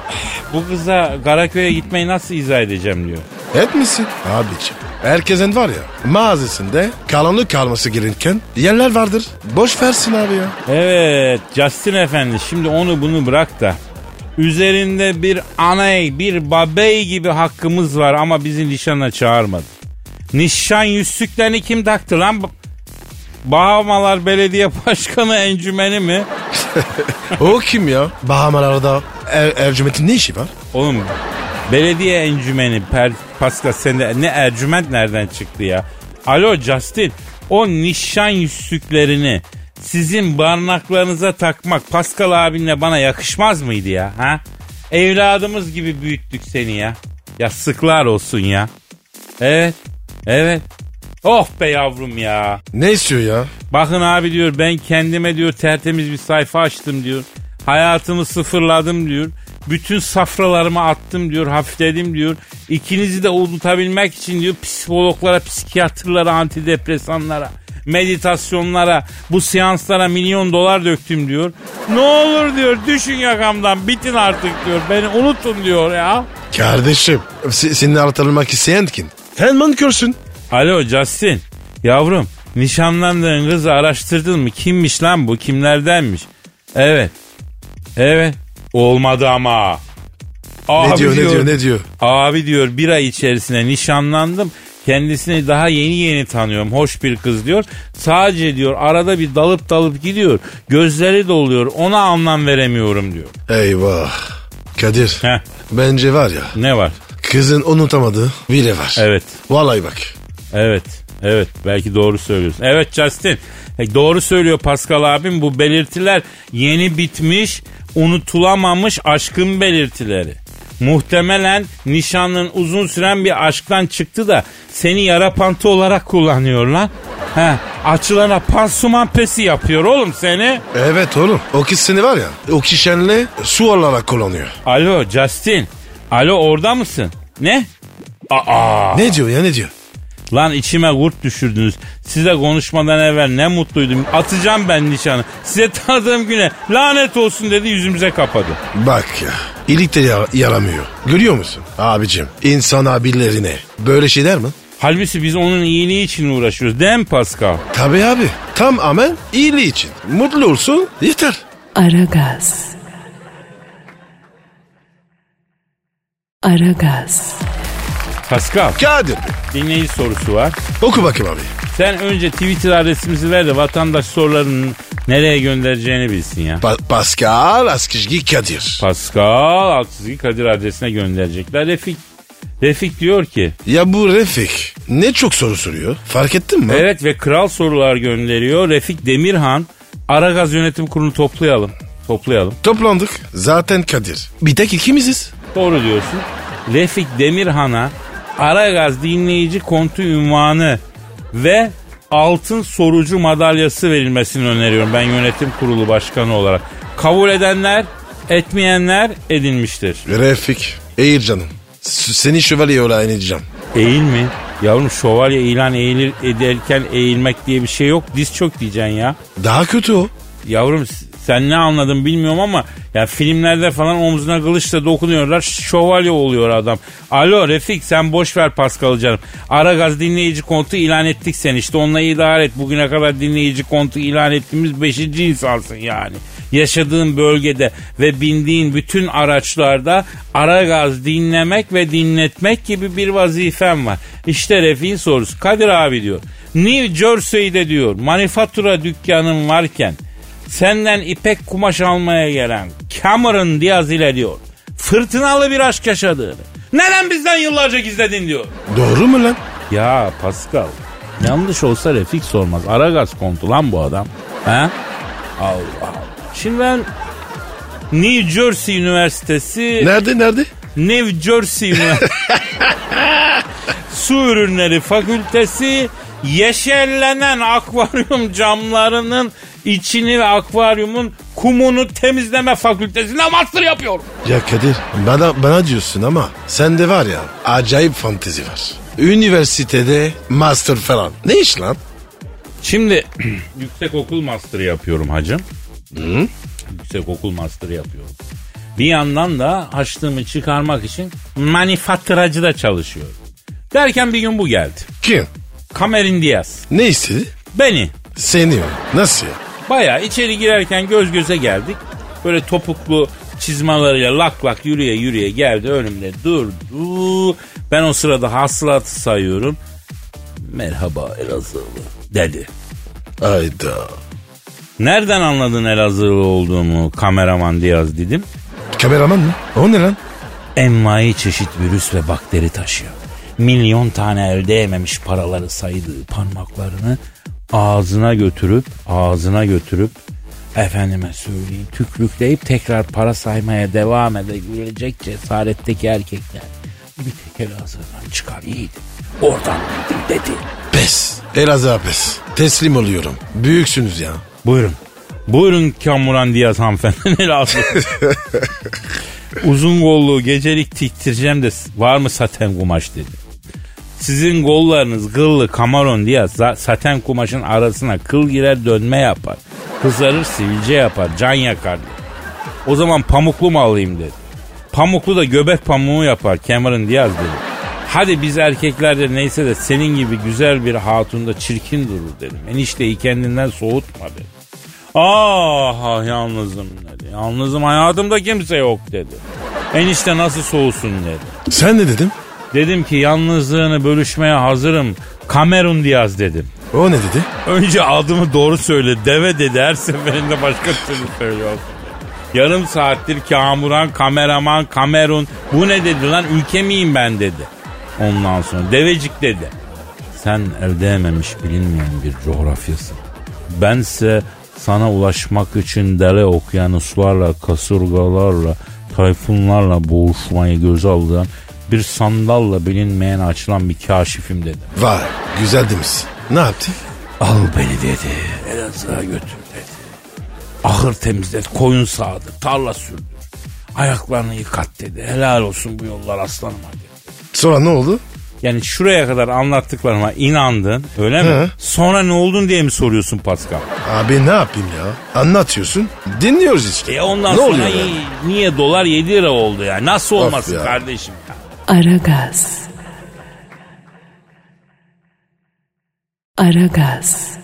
bu kıza Karaköy'e gitmeyi nasıl izah edeceğim diyor. Et misin? Abiciğim. Herkesin var ya mağazasında kalanlık kalması gerekirken yerler vardır. Boş versin abi ya. Evet Justin Efendi şimdi onu bunu bırak da üzerinde bir aney bir babey gibi hakkımız var ama bizi nişana çağırmadı. Nişan yüzsüklerini kim taktı lan? Bahamalar Belediye Başkanı encümeni mi? O kim ya? Bahamalarda er, Ercüment'in ne işi var? Oğlum belediye encümeni per, Pascal sende ne ercüment nereden çıktı ya? Alo Justin o nişan yüzsüklerini sizin barnaklarınıza takmak Pascal abinle bana yakışmaz mıydı ya? Ha? Evladımız gibi büyüttük seni ya. Ya sıklar olsun ya. Evet. Evet. Oh be yavrum ya. Ne istiyor ya? Bakın abi diyor ben kendime diyor tertemiz bir sayfa açtım diyor. Hayatımı sıfırladım diyor. Bütün safralarımı attım diyor, hafifledim diyor. İkinizi de unutabilmek için diyor psikologlara, psikiyatrlara, antidepresanlara, meditasyonlara, bu seanslara milyon dolar döktüm diyor. Ne olur diyor düşün yakamdan bitin artık diyor. Beni unutun diyor ya. Kardeşim se- seninle artırılmak isteyen kim? Sen mankörsün. Alo Justin. Yavrum nişanlandığın kızı araştırdın mı? Kimmiş lan bu? Kimlerdenmiş? Evet. Evet. Olmadı ama. Ne diyor, ne diyor ne diyor? Abi diyor bir ay içerisinde nişanlandım. Kendisini daha yeni yeni tanıyorum. Hoş bir kız diyor. Sadece diyor arada bir dalıp dalıp gidiyor. Gözleri doluyor. Ona anlam veremiyorum diyor. Eyvah. Kadir Heh, bence var ya ne var? kızın unutamadığı biri var. Evet. Vallahi bak. Evet. Evet belki doğru söylüyorsun. Evet Justin e, doğru söylüyor Pascal abim bu belirtiler yeni bitmiş unutulamamış aşkın belirtileri. Muhtemelen nişanlın uzun süren bir aşktan çıktı da seni yara pantı olarak kullanıyorlar. He, açılana pansuman pesi yapıyor oğlum seni. Evet oğlum o kişisini var ya o kişenle su olarak kullanıyor. Alo Justin. Alo orada mısın? Ne? Aa. Ne diyor ya ne diyor? Lan içime kurt düşürdünüz. Size konuşmadan evvel ne mutluydum. Atacağım ben nişanı. Size tanıdığım güne lanet olsun dedi yüzümüze kapadı. Bak ya iyilik de yara- yaramıyor. Görüyor musun? Abicim insan abilerine böyle şey der mi? Halbuki biz onun iyiliği için uğraşıyoruz. Değil mi Pascal? Tabii abi tam amel iyiliği için. Mutlu olsun yeter. Aragaz. Aragaz. Pascal Kadir Bey. dinleyici sorusu var. Oku bakayım abi. Sen önce Twitter adresimizi ver de vatandaş sorularını nereye göndereceğini bilsin ya. Pa- Pascal Askizgi Kadir. Pascal Altçizgi Kadir adresine gönderecekler. Refik Refik diyor ki Ya bu Refik ne çok soru soruyor. Fark ettin mi? evet ve kral sorular gönderiyor. Refik Demirhan Aragaz Yönetim Kurulu toplayalım. Toplayalım. Toplandık. Zaten Kadir. Bir tek ikimiziz. Doğru diyorsun. Refik Demirhan'a Aragaz dinleyici kontu ünvanı ve altın sorucu madalyası verilmesini öneriyorum ben yönetim kurulu başkanı olarak. Kabul edenler, etmeyenler edilmiştir. Refik. Eğir canım. S- Seni şövalye olarak edeceğim. Eğil mi? Yavrum şövalye ilan eğilir ederken eğilmek diye bir şey yok. Diz çok diyeceksin ya. Daha kötü o. Yavrum sen ne anladın bilmiyorum ama ya filmlerde falan omzuna kılıçla dokunuyorlar şövalye oluyor adam. Alo Refik sen boş ver Paskal'ı canım. Aragaz dinleyici kontu ilan ettik sen işte onunla idare et. Bugüne kadar dinleyici kontu ilan ettiğimiz 5. insansın yani. Yaşadığın bölgede ve bindiğin bütün araçlarda Aragaz dinlemek ve dinletmek gibi bir vazifem var. İşte Refik'in sorusu. Kadir abi diyor. New Jersey'de diyor manifatura dükkanım varken senden ipek kumaş almaya gelen Cameron Diaz ile diyor. Fırtınalı bir aşk yaşadığını. Neden bizden yıllarca gizledin diyor. Doğru mu lan? Ya Pascal yanlış olsa Refik sormaz. Aragaz kontu lan bu adam. He? Allah Allah. Şimdi ben New Jersey Üniversitesi Nerede nerede? New Jersey Üniversitesi *laughs* Su Ürünleri Fakültesi yeşerlenen akvaryum camlarının içini ve akvaryumun kumunu temizleme fakültesinde master yapıyorum. Ya Kadir bana, bana diyorsun ama sende var ya acayip fantezi var. Üniversitede master falan. Ne iş lan? Şimdi *clears throat* yüksek okul master yapıyorum hacım. Yüksek okul master yapıyorum. Bir yandan da açlığımı çıkarmak için manifaturacıda çalışıyorum. Derken bir gün bu geldi. Kim? Cameron Diaz. Ne istedi? Beni. Seni mi? Nasıl ya? Baya içeri girerken göz göze geldik. Böyle topuklu çizmalarıyla lak lak yürüye yürüye geldi önümde durdu. Ben o sırada hasılatı sayıyorum. Merhaba Elazığlı dedi. Ayda. Nereden anladın Elazığlı olduğumu kameraman Diaz dedim. Kameraman mı? O ne lan? Envai çeşit virüs ve bakteri taşıyor. Milyon tane elde yememiş paraları saydığı parmaklarını ağzına götürüp ağzına götürüp efendime söyleyeyim tükrükleyip tekrar para saymaya devam edebilecek cesaretteki erkekler bir tek Elazığ'dan çıkar yiğidim. Oradan bildim dedi. Pes. Elazığ pes. Teslim oluyorum. Büyüksünüz ya. Buyurun. Buyurun Kamuran Diyaz hanımefendi. *laughs* Ne lazım? *laughs* Uzun kollu gecelik tiktireceğim de var mı saten kumaş dedi. Sizin kollarınız kıllı Kamaron za- saten kumaşın arasına kıl girer dönme yapar. Kızarır sivilce yapar can yakar. O zaman pamuklu mu alayım dedi. Pamuklu da göbek pamuğu yapar Cameron Diaz dedi. Hadi biz erkekler de neyse de senin gibi güzel bir hatunda çirkin durur dedim. Enişteyi kendinden soğutma dedi. Ah yalnızım dedi. Yalnızım hayatımda kimse yok dedi. Enişte nasıl soğusun dedi. Sen ne dedin? Dedim ki yalnızlığını bölüşmeye hazırım. Kamerun Diaz dedim. O ne dedi? Önce adımı doğru söyle deve dedi her seferinde başka türlü söylüyor. Yarım saattir kamuran, kameraman, kamerun bu ne dedi lan ülke miyim ben dedi. Ondan sonra devecik dedi. Sen elde ememiş bilinmeyen bir coğrafyasın. Bense sana ulaşmak için dere okyanuslarla, kasırgalarla, tayfunlarla boğuşmayı göze alan bir sandalla bilinmeyen açılan bir kaşifim dedi. Vay güzel demişsin. Ne yaptı? Al beni dedi. Elazığ'a götür dedi. Ahır temizlet, koyun sağdır, tarla sürdür. Ayaklarını yıkat dedi. Helal olsun bu yollar aslanıma dedi. Sonra ne oldu? Yani şuraya kadar anlattıklarıma inandın öyle mi? He. Sonra ne oldun diye mi soruyorsun Pascal? Abi ne yapayım ya? Anlatıyorsun. Dinliyoruz işte. E ondan ne sonra oluyor yani? niye dolar 7 lira oldu ya? Nasıl olmasın ya. kardeşim? Aragaz. Aragaz.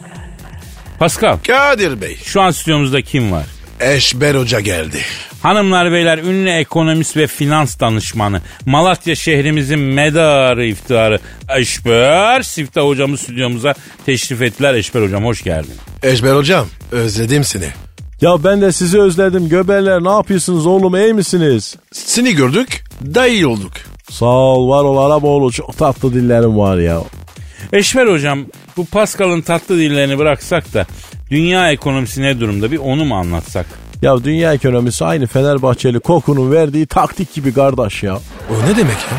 Pascal Kadir Bey. şu an stüdyomuzda kim var? Eşber Hoca geldi. Hanımlar beyler ünlü ekonomist ve finans danışmanı Malatya şehrimizin medarı iftiharı Eşber Siftah hocamız stüdyomuza teşrif ettiler. Eşber hocam hoş geldin. Eşber hocam özledim seni. Ya ben de sizi özledim göberler ne yapıyorsunuz oğlum iyi misiniz? Seni gördük daha iyi olduk. Sağ ol var ol Araboğlu çok tatlı dillerim var ya. Eşber hocam bu Pascal'ın tatlı dillerini bıraksak da dünya ekonomisi ne durumda bir onu mu anlatsak? Ya dünya ekonomisi aynı Fenerbahçeli Koku'nun verdiği taktik gibi kardeş ya. O ne demek ya?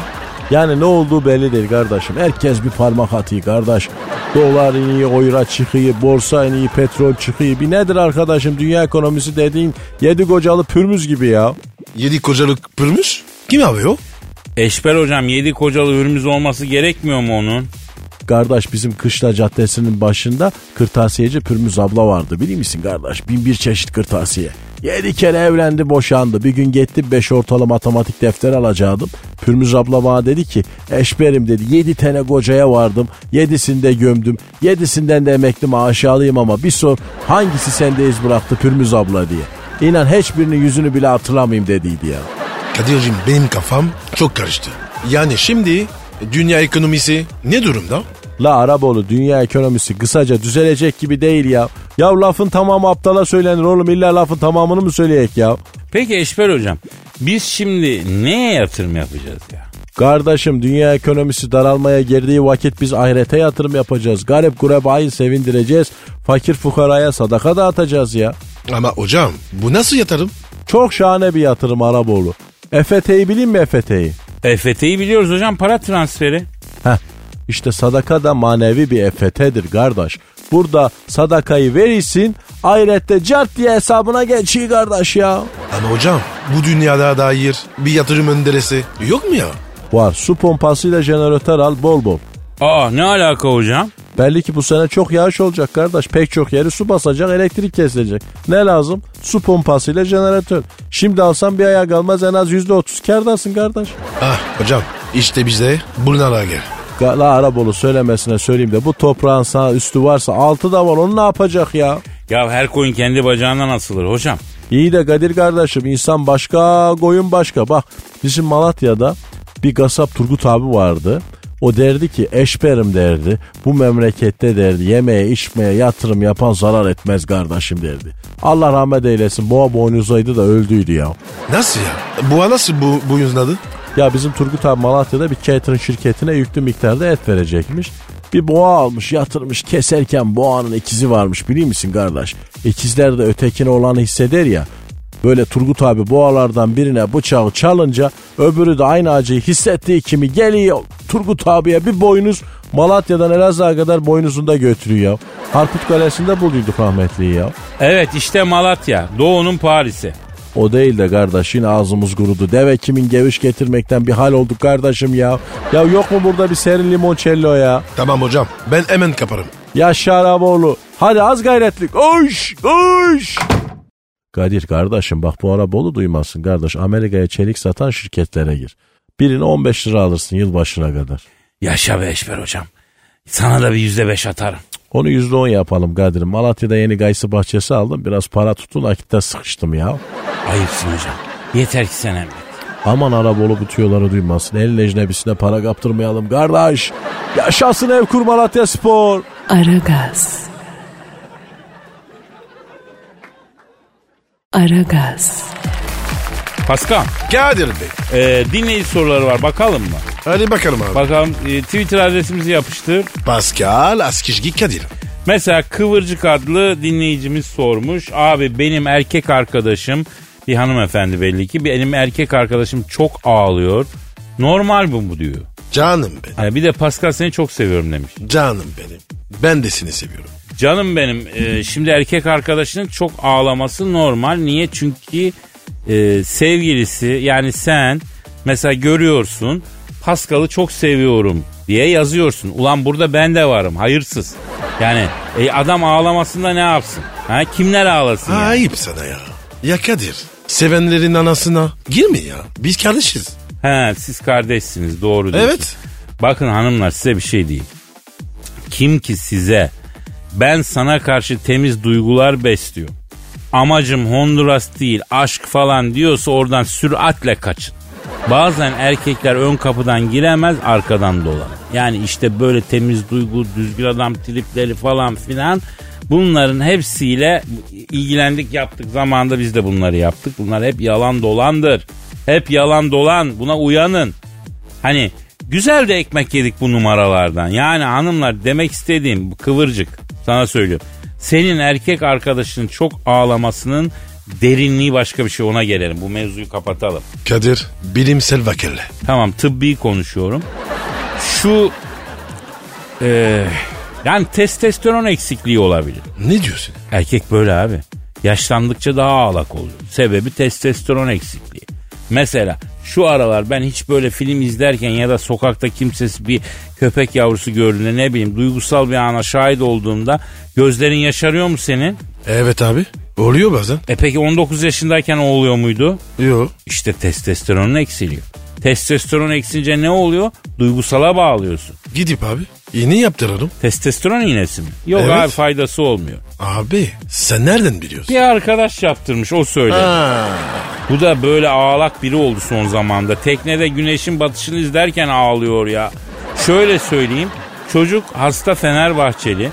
Yani ne olduğu belli değil kardeşim. Herkes bir parmak atıyor kardeş. Dolar iniyor, oyra çıkıyor, borsa iniyor, petrol çıkıyor. Bir nedir arkadaşım dünya ekonomisi dediğin yedi kocalı pürmüz gibi ya. Yedi kocalık pırmış. Kim abi o? Eşber hocam yedi kocalı hürmüz olması gerekmiyor mu onun? Kardeş bizim Kışla Caddesi'nin başında kırtasiyeci Pürmüz abla vardı. Biliyor musun kardeş? Bin bir çeşit kırtasiye. Yedi kere evlendi boşandı. Bir gün gitti beş ortalı matematik defter alacaktım. Pürmüz abla bana dedi ki eşberim dedi yedi tane kocaya vardım. Yedisini de gömdüm. Yedisinden de emekli maaşı alayım ama bir sor hangisi sende iz bıraktı Pürmüz abla diye. İnan hiçbirinin yüzünü bile hatırlamayayım dediydi ya. Kadir'cim benim kafam çok karıştı. Yani şimdi dünya ekonomisi ne durumda? La Araboğlu dünya ekonomisi kısaca düzelecek gibi değil ya. Ya lafın tamamı aptala söylenir oğlum illa lafın tamamını mı söyleyek ya? Peki Eşber hocam biz şimdi neye yatırım yapacağız ya? Kardeşim dünya ekonomisi daralmaya girdiği vakit biz ahirete yatırım yapacağız. Garip gurebayı sevindireceğiz. Fakir fukaraya sadaka dağıtacağız ya. Ama hocam bu nasıl yatırım? Çok şahane bir yatırım Araboğlu. EFT'yi bilin mi EFT'yi? EFT'yi biliyoruz hocam para transferi. Heh işte sadaka da manevi bir EFT'dir kardeş. Burada sadakayı verirsin ahirette cart diye hesabına geçiyor kardeş ya. Ama hocam bu dünyada dair bir yatırım önderesi yok mu ya? Var su pompasıyla jeneratör al bol bol. Aa ne alaka hocam? Belli ki bu sene çok yağış olacak kardeş. Pek çok yeri su basacak, elektrik kesilecek. Ne lazım? Su pompasıyla jeneratör. Şimdi alsam bir aya kalmaz en az yüzde otuz kardasın kardeş. Ah hocam işte bize bunlara gel. La Arabolu söylemesine söyleyeyim de bu toprağın sağ üstü varsa altı da var onu ne yapacak ya? Ya her koyun kendi bacağından asılır hocam. İyi de Kadir kardeşim insan başka koyun başka. Bak bizim Malatya'da bir kasap Turgut abi vardı. O derdi ki eşberim derdi. Bu memlekette derdi yemeye içmeye yatırım yapan zarar etmez kardeşim derdi. Allah rahmet eylesin boğa boynuzaydı da öldüydü ya. Nasıl ya? Bu nasıl bu, yüzün adı? Ya bizim Turgut abi Malatya'da bir catering şirketine yüklü miktarda et verecekmiş. Bir boğa almış yatırmış keserken boğanın ikizi varmış biliyor musun kardeş? İkizler de ötekine olanı hisseder ya. Böyle Turgut abi boğalardan birine bıçağı çalınca öbürü de aynı acıyı hissettiği kimi geliyor Turgut abiye bir boynuz Malatya'dan Elazığ'a kadar boynuzunda götürüyor ya. Harput Kalesi'nde bulduyduk rahmetliyi ya. Evet işte Malatya Doğu'nun Paris'i. O değil de kardeş yine ağzımız kurudu. Deve kimin geviş getirmekten bir hal olduk kardeşim ya. Ya yok mu burada bir serin limoncello ya? Tamam hocam ben hemen kaparım. Yaşa Araboğlu. Hadi az gayretlik. Oş oş. Kadir kardeşim bak bu Araboğlu duymazsın kardeş. Amerika'ya çelik satan şirketlere gir. Birini 15 lira alırsın yılbaşına kadar. Yaşa be Eşber hocam. Sana da bir yüzde beş atarım. Onu yüzde on yapalım Kadir'im. Malatya'da yeni gaysı bahçesi aldım. Biraz para tutun akitte sıkıştım ya. Ayıpsın hocam. Yeter ki sen emret. Aman Arabolu bu tüyoları duymasın. El ecnebisine para kaptırmayalım kardeş. Yaşasın ev kur Malatya Spor. Aragaz. Aragaz. Pascal Kadir Bey. e, dinleyici soruları var bakalım mı? Hadi bakalım abi. Bakalım e, Twitter adresimizi yapıştır. Pascal Askizgi Kadir. Mesela Kıvırcık adlı dinleyicimiz sormuş. Abi benim erkek arkadaşım bir hanımefendi belli ki benim erkek arkadaşım çok ağlıyor. Normal bu mu diyor. Canım benim. Hani bir de Pascal seni çok seviyorum demiş. Canım benim. Ben de seni seviyorum. Canım benim e, şimdi erkek arkadaşının çok ağlaması normal. Niye? Çünkü e, sevgilisi yani sen mesela görüyorsun Pascal'ı çok seviyorum diye yazıyorsun. Ulan burada ben de varım hayırsız. Yani e, adam ağlamasında ne yapsın? Ha, kimler ağlasın yani? Ayıp sana ya. Ya Kadir. Sevenlerin anasına girme ya. Biz kardeşiz. He, siz kardeşsiniz doğru diyorsun. Evet. Bakın hanımlar size bir şey diyeyim. Kim ki size ben sana karşı temiz duygular besliyorum. amacım Honduras değil aşk falan diyorsa oradan süratle kaçın. Bazen erkekler ön kapıdan giremez arkadan dolanır. Yani işte böyle temiz duygu, düzgün adam tripleri falan filan bunların hepsiyle ilgilendik yaptık. Zamanında biz de bunları yaptık. Bunlar hep yalan dolandır. Hep yalan dolan buna uyanın. Hani güzel de ekmek yedik bu numaralardan. Yani hanımlar demek istediğim kıvırcık sana söylüyorum. Senin erkek arkadaşının çok ağlamasının derinliği başka bir şey ona gelelim. Bu mevzuyu kapatalım. Kadir bilimsel vakille. Tamam tıbbi konuşuyorum. Şu e, yani testosteron eksikliği olabilir. Ne diyorsun? Erkek böyle abi. Yaşlandıkça daha ağlak oluyor. Sebebi testosteron eksikliği. Mesela şu aralar ben hiç böyle film izlerken ya da sokakta kimsesiz bir köpek yavrusu gördüğünde ne bileyim duygusal bir ana şahit olduğumda gözlerin yaşarıyor mu senin? Evet abi. Oluyor bazen. E peki 19 yaşındayken o oluyor muydu? Yok. İşte testosteronun eksiliyor. Testosteron eksince ne oluyor? Duygusala bağlıyorsun. Gidip abi iğne yaptıralım. Testosteron iğnesi mi? Yok Evet. abi faydası olmuyor. Abi sen nereden biliyorsun? Bir arkadaş yaptırmış o söyledi. Ha. Bu da böyle ağlak biri oldu son zamanda. Teknede güneşin batışını izlerken ağlıyor ya. Şöyle söyleyeyim. Çocuk hasta Fenerbahçeli.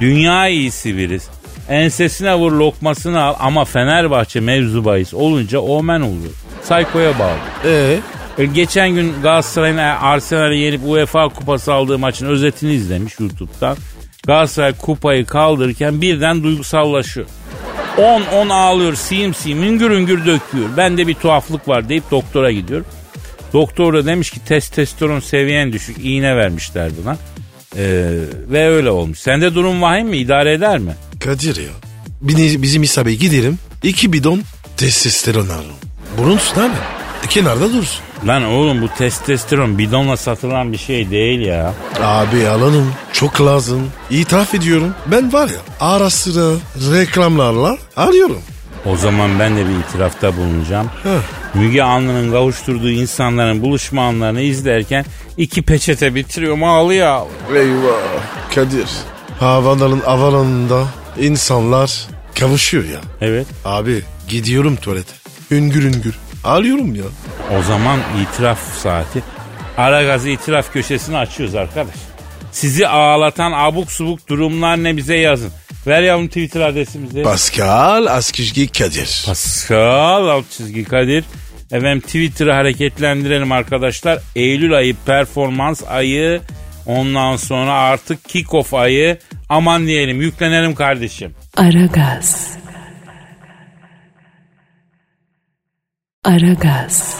Dünya iyisi biriz. Ensesine vur lokmasını al ama Fenerbahçe mevzu bahis olunca omen oluyor. Saykoya bağlı. E, Geçen gün Galatasaray'ın Arsenal'i yenip UEFA kupası aldığı maçın özetini izlemiş YouTube'dan. Galatasaray kupayı kaldırırken birden duygusallaşıyor. 10-10 ağlıyor, siyim siyim, hüngür hüngür döküyor. Bende bir tuhaflık var deyip doktora gidiyor. Doktor da demiş ki testosteron seviyen düşük, iğne vermişler buna. Ee, ve öyle olmuş. Sende durum vahim mi? İdare eder mi? Kadir ya. Bizim isabe gidelim. iki bidon testosteron alalım. Bulunsun abi. Kenarda dursun. Lan oğlum bu testosteron bidonla satılan bir şey değil ya. Abi alalım. Çok lazım. İtiraf ediyorum. Ben var ya ara sıra reklamlarla arıyorum. O zaman ben de bir itirafta bulunacağım. Heh. Müge Anlı'nın kavuşturduğu insanların buluşma anlarını izlerken iki peçete bitiriyorum ağlıyor. Eyvah. Kadir. Havaların avalanında insanlar kavuşuyor ya. Evet. Abi gidiyorum tuvalete. Üngür üngür. Ağlıyorum ya. O zaman itiraf saati. Aragaz itiraf köşesini açıyoruz arkadaş. Sizi ağlatan abuk subuk durumlar ne bize yazın. Ver yavrum Twitter adresimizi. Pascal Askizgi Kadir. Pascal alt çizgi Kadir. Efendim Twitter'ı hareketlendirelim arkadaşlar. Eylül ayı performans ayı. Ondan sonra artık kick-off ayı. Aman diyelim yüklenelim kardeşim. Aragaz. Aragaz.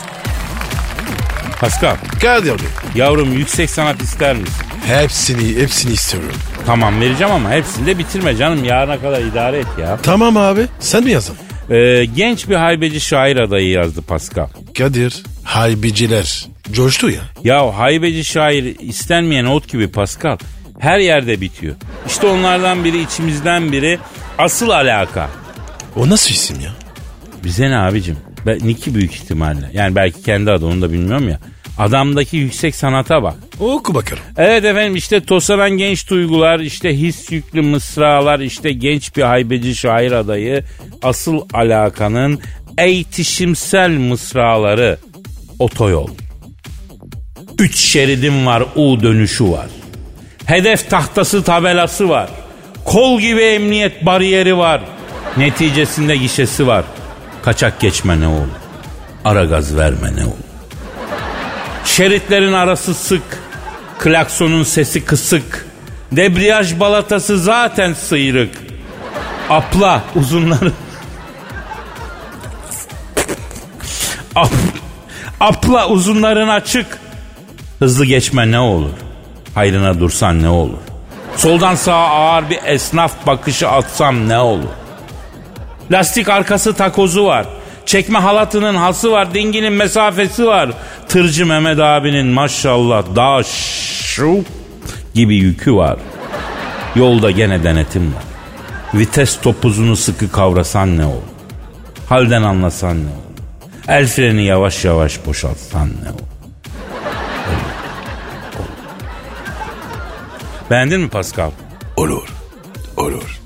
Pascal Kadir Bey. yavrum yüksek sanat ister misin? Hepsini hepsini istiyorum. Tamam vereceğim ama hepsini de bitirme canım. Yarına kadar idare et ya. Tamam abi sen mi yazdın? Ee, genç bir haybeci şair adayı yazdı Pascal. Kadir haybiciler coştu ya. Ya haybeci şair istenmeyen ot gibi Pascal. Her yerde bitiyor. İşte onlardan biri içimizden biri asıl alaka. O nasıl isim ya? Bize ne abicim? Niki büyük ihtimalle. Yani belki kendi adı onu da bilmiyorum ya. Adamdaki yüksek sanata bak. Oku bakalım. Evet efendim işte tosaran genç duygular, işte his yüklü mısralar, işte genç bir haybeci şair adayı, asıl alakanın eğitişimsel mısraları, otoyol. Üç şeridim var, U dönüşü var. Hedef tahtası tabelası var. Kol gibi emniyet bariyeri var. Neticesinde gişesi var. Kaçak geçme ne olur. Ara gaz verme ne olur. Şeritlerin arası sık. Klaksonun sesi kısık. Debriyaj balatası zaten sıyrık. Apla uzunları. Ap, apla uzunların açık. Hızlı geçme ne olur? Hayrına dursan ne olur? Soldan sağa ağır bir esnaf bakışı atsam ne olur? Lastik arkası takozu var. Çekme halatının hası var. Dinginin mesafesi var. Tırcı Mehmet abinin maşallah daha şu gibi yükü var. Yolda gene denetim var. Vites topuzunu sıkı kavrasan ne olur? Halden anlasan ne olur? El freni yavaş yavaş boşaltsan ne olur? Beğendin mi Pascal? Olur. Olur.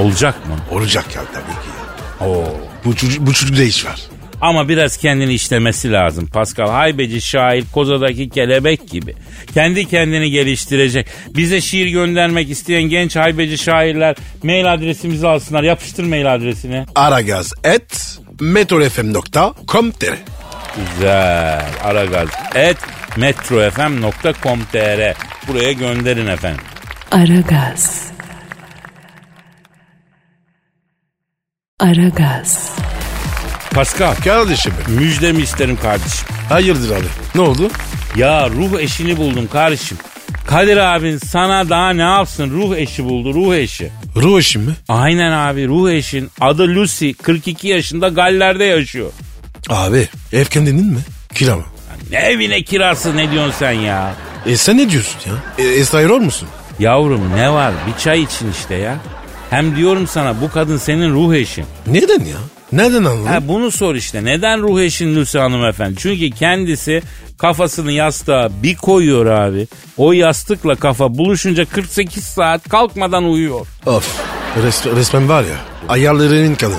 Olacak mı? Olacak ya tabii ki. ya. Oo. Bu, çocuk, bu çocukta iş var. Ama biraz kendini işlemesi lazım Pascal. Haybeci şair kozadaki kelebek gibi. Kendi kendini geliştirecek. Bize şiir göndermek isteyen genç haybeci şairler mail adresimizi alsınlar. Yapıştır mail adresini. Aragaz et metrofm.com.tr Güzel. Aragaz et metrofm.com.tr Buraya gönderin efendim. Aragaz. Aragaz. Pascal Kardeşim müjdemi isterim kardeşim. Hayırdır abi? Ne oldu? Ya ruh eşini buldum kardeşim. Kadir abin sana daha ne yapsın ruh eşi buldu ruh eşi. Ruh işim mi? Aynen abi ruh eşin adı Lucy 42 yaşında Galler'de yaşıyor. Abi ev kendinin mi? Kira mı? Ne evine kirası ne diyorsun sen ya? E sen ne diyorsun ya? E, Esra musun? Yavrum ne var bir çay için işte ya. Hem diyorum sana bu kadın senin ruh eşin. Neden ya? Nereden anladın? Ha bunu sor işte. Neden ruh eşin Lucy hanımefendi? Çünkü kendisi kafasını yastığa bir koyuyor abi. O yastıkla kafa buluşunca 48 saat kalkmadan uyuyor. Of. Res- resmen var ya. Ayarlarının kadını.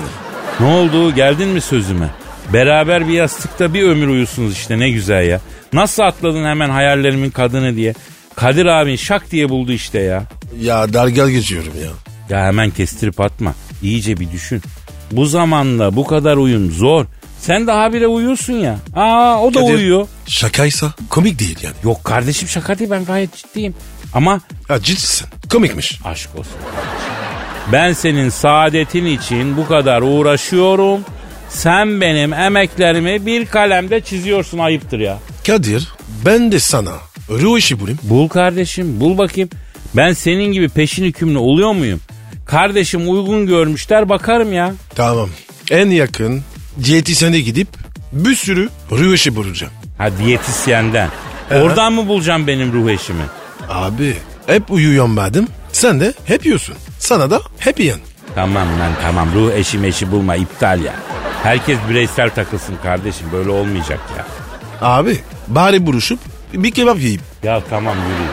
Ne oldu geldin mi sözüme? Beraber bir yastıkta bir ömür uyusunuz işte ne güzel ya. Nasıl atladın hemen hayallerimin kadını diye. Kadir abin şak diye buldu işte ya. Ya dargal geçiyorum ya. Ya hemen kestirip atma. İyice bir düşün. Bu zamanda bu kadar uyum zor. Sen de habire uyuyorsun ya. Aa o da Kadir, uyuyor. Şakaysa komik değil yani. Yok kardeşim şaka değil ben gayet ciddiyim. Ama Ha ciddisin. Komikmiş. aşk olsun. Ben senin saadetin için bu kadar uğraşıyorum. Sen benim emeklerimi bir kalemde çiziyorsun ayıptır ya. Kadir ben de sana ruh işi bulayım. Bul kardeşim bul bakayım. Ben senin gibi peşin hükümlü oluyor muyum? Kardeşim uygun görmüşler bakarım ya. Tamam. En yakın diyetisyene gidip bir sürü ruh işi bulacağım. Ha diyetisyenden. Oradan mı bulacağım benim ruh eşimi? Abi hep uyuyorum madem. Sen de hep yiyorsun. Sana da hep yiyen. Tamam lan tamam ruh eşi meşi bulma iptal ya. Herkes bireysel takılsın kardeşim böyle olmayacak ya. Abi bari buruşup bir kebap yiyeyim. Ya tamam yürü.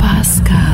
Pascal,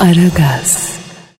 Aragaz.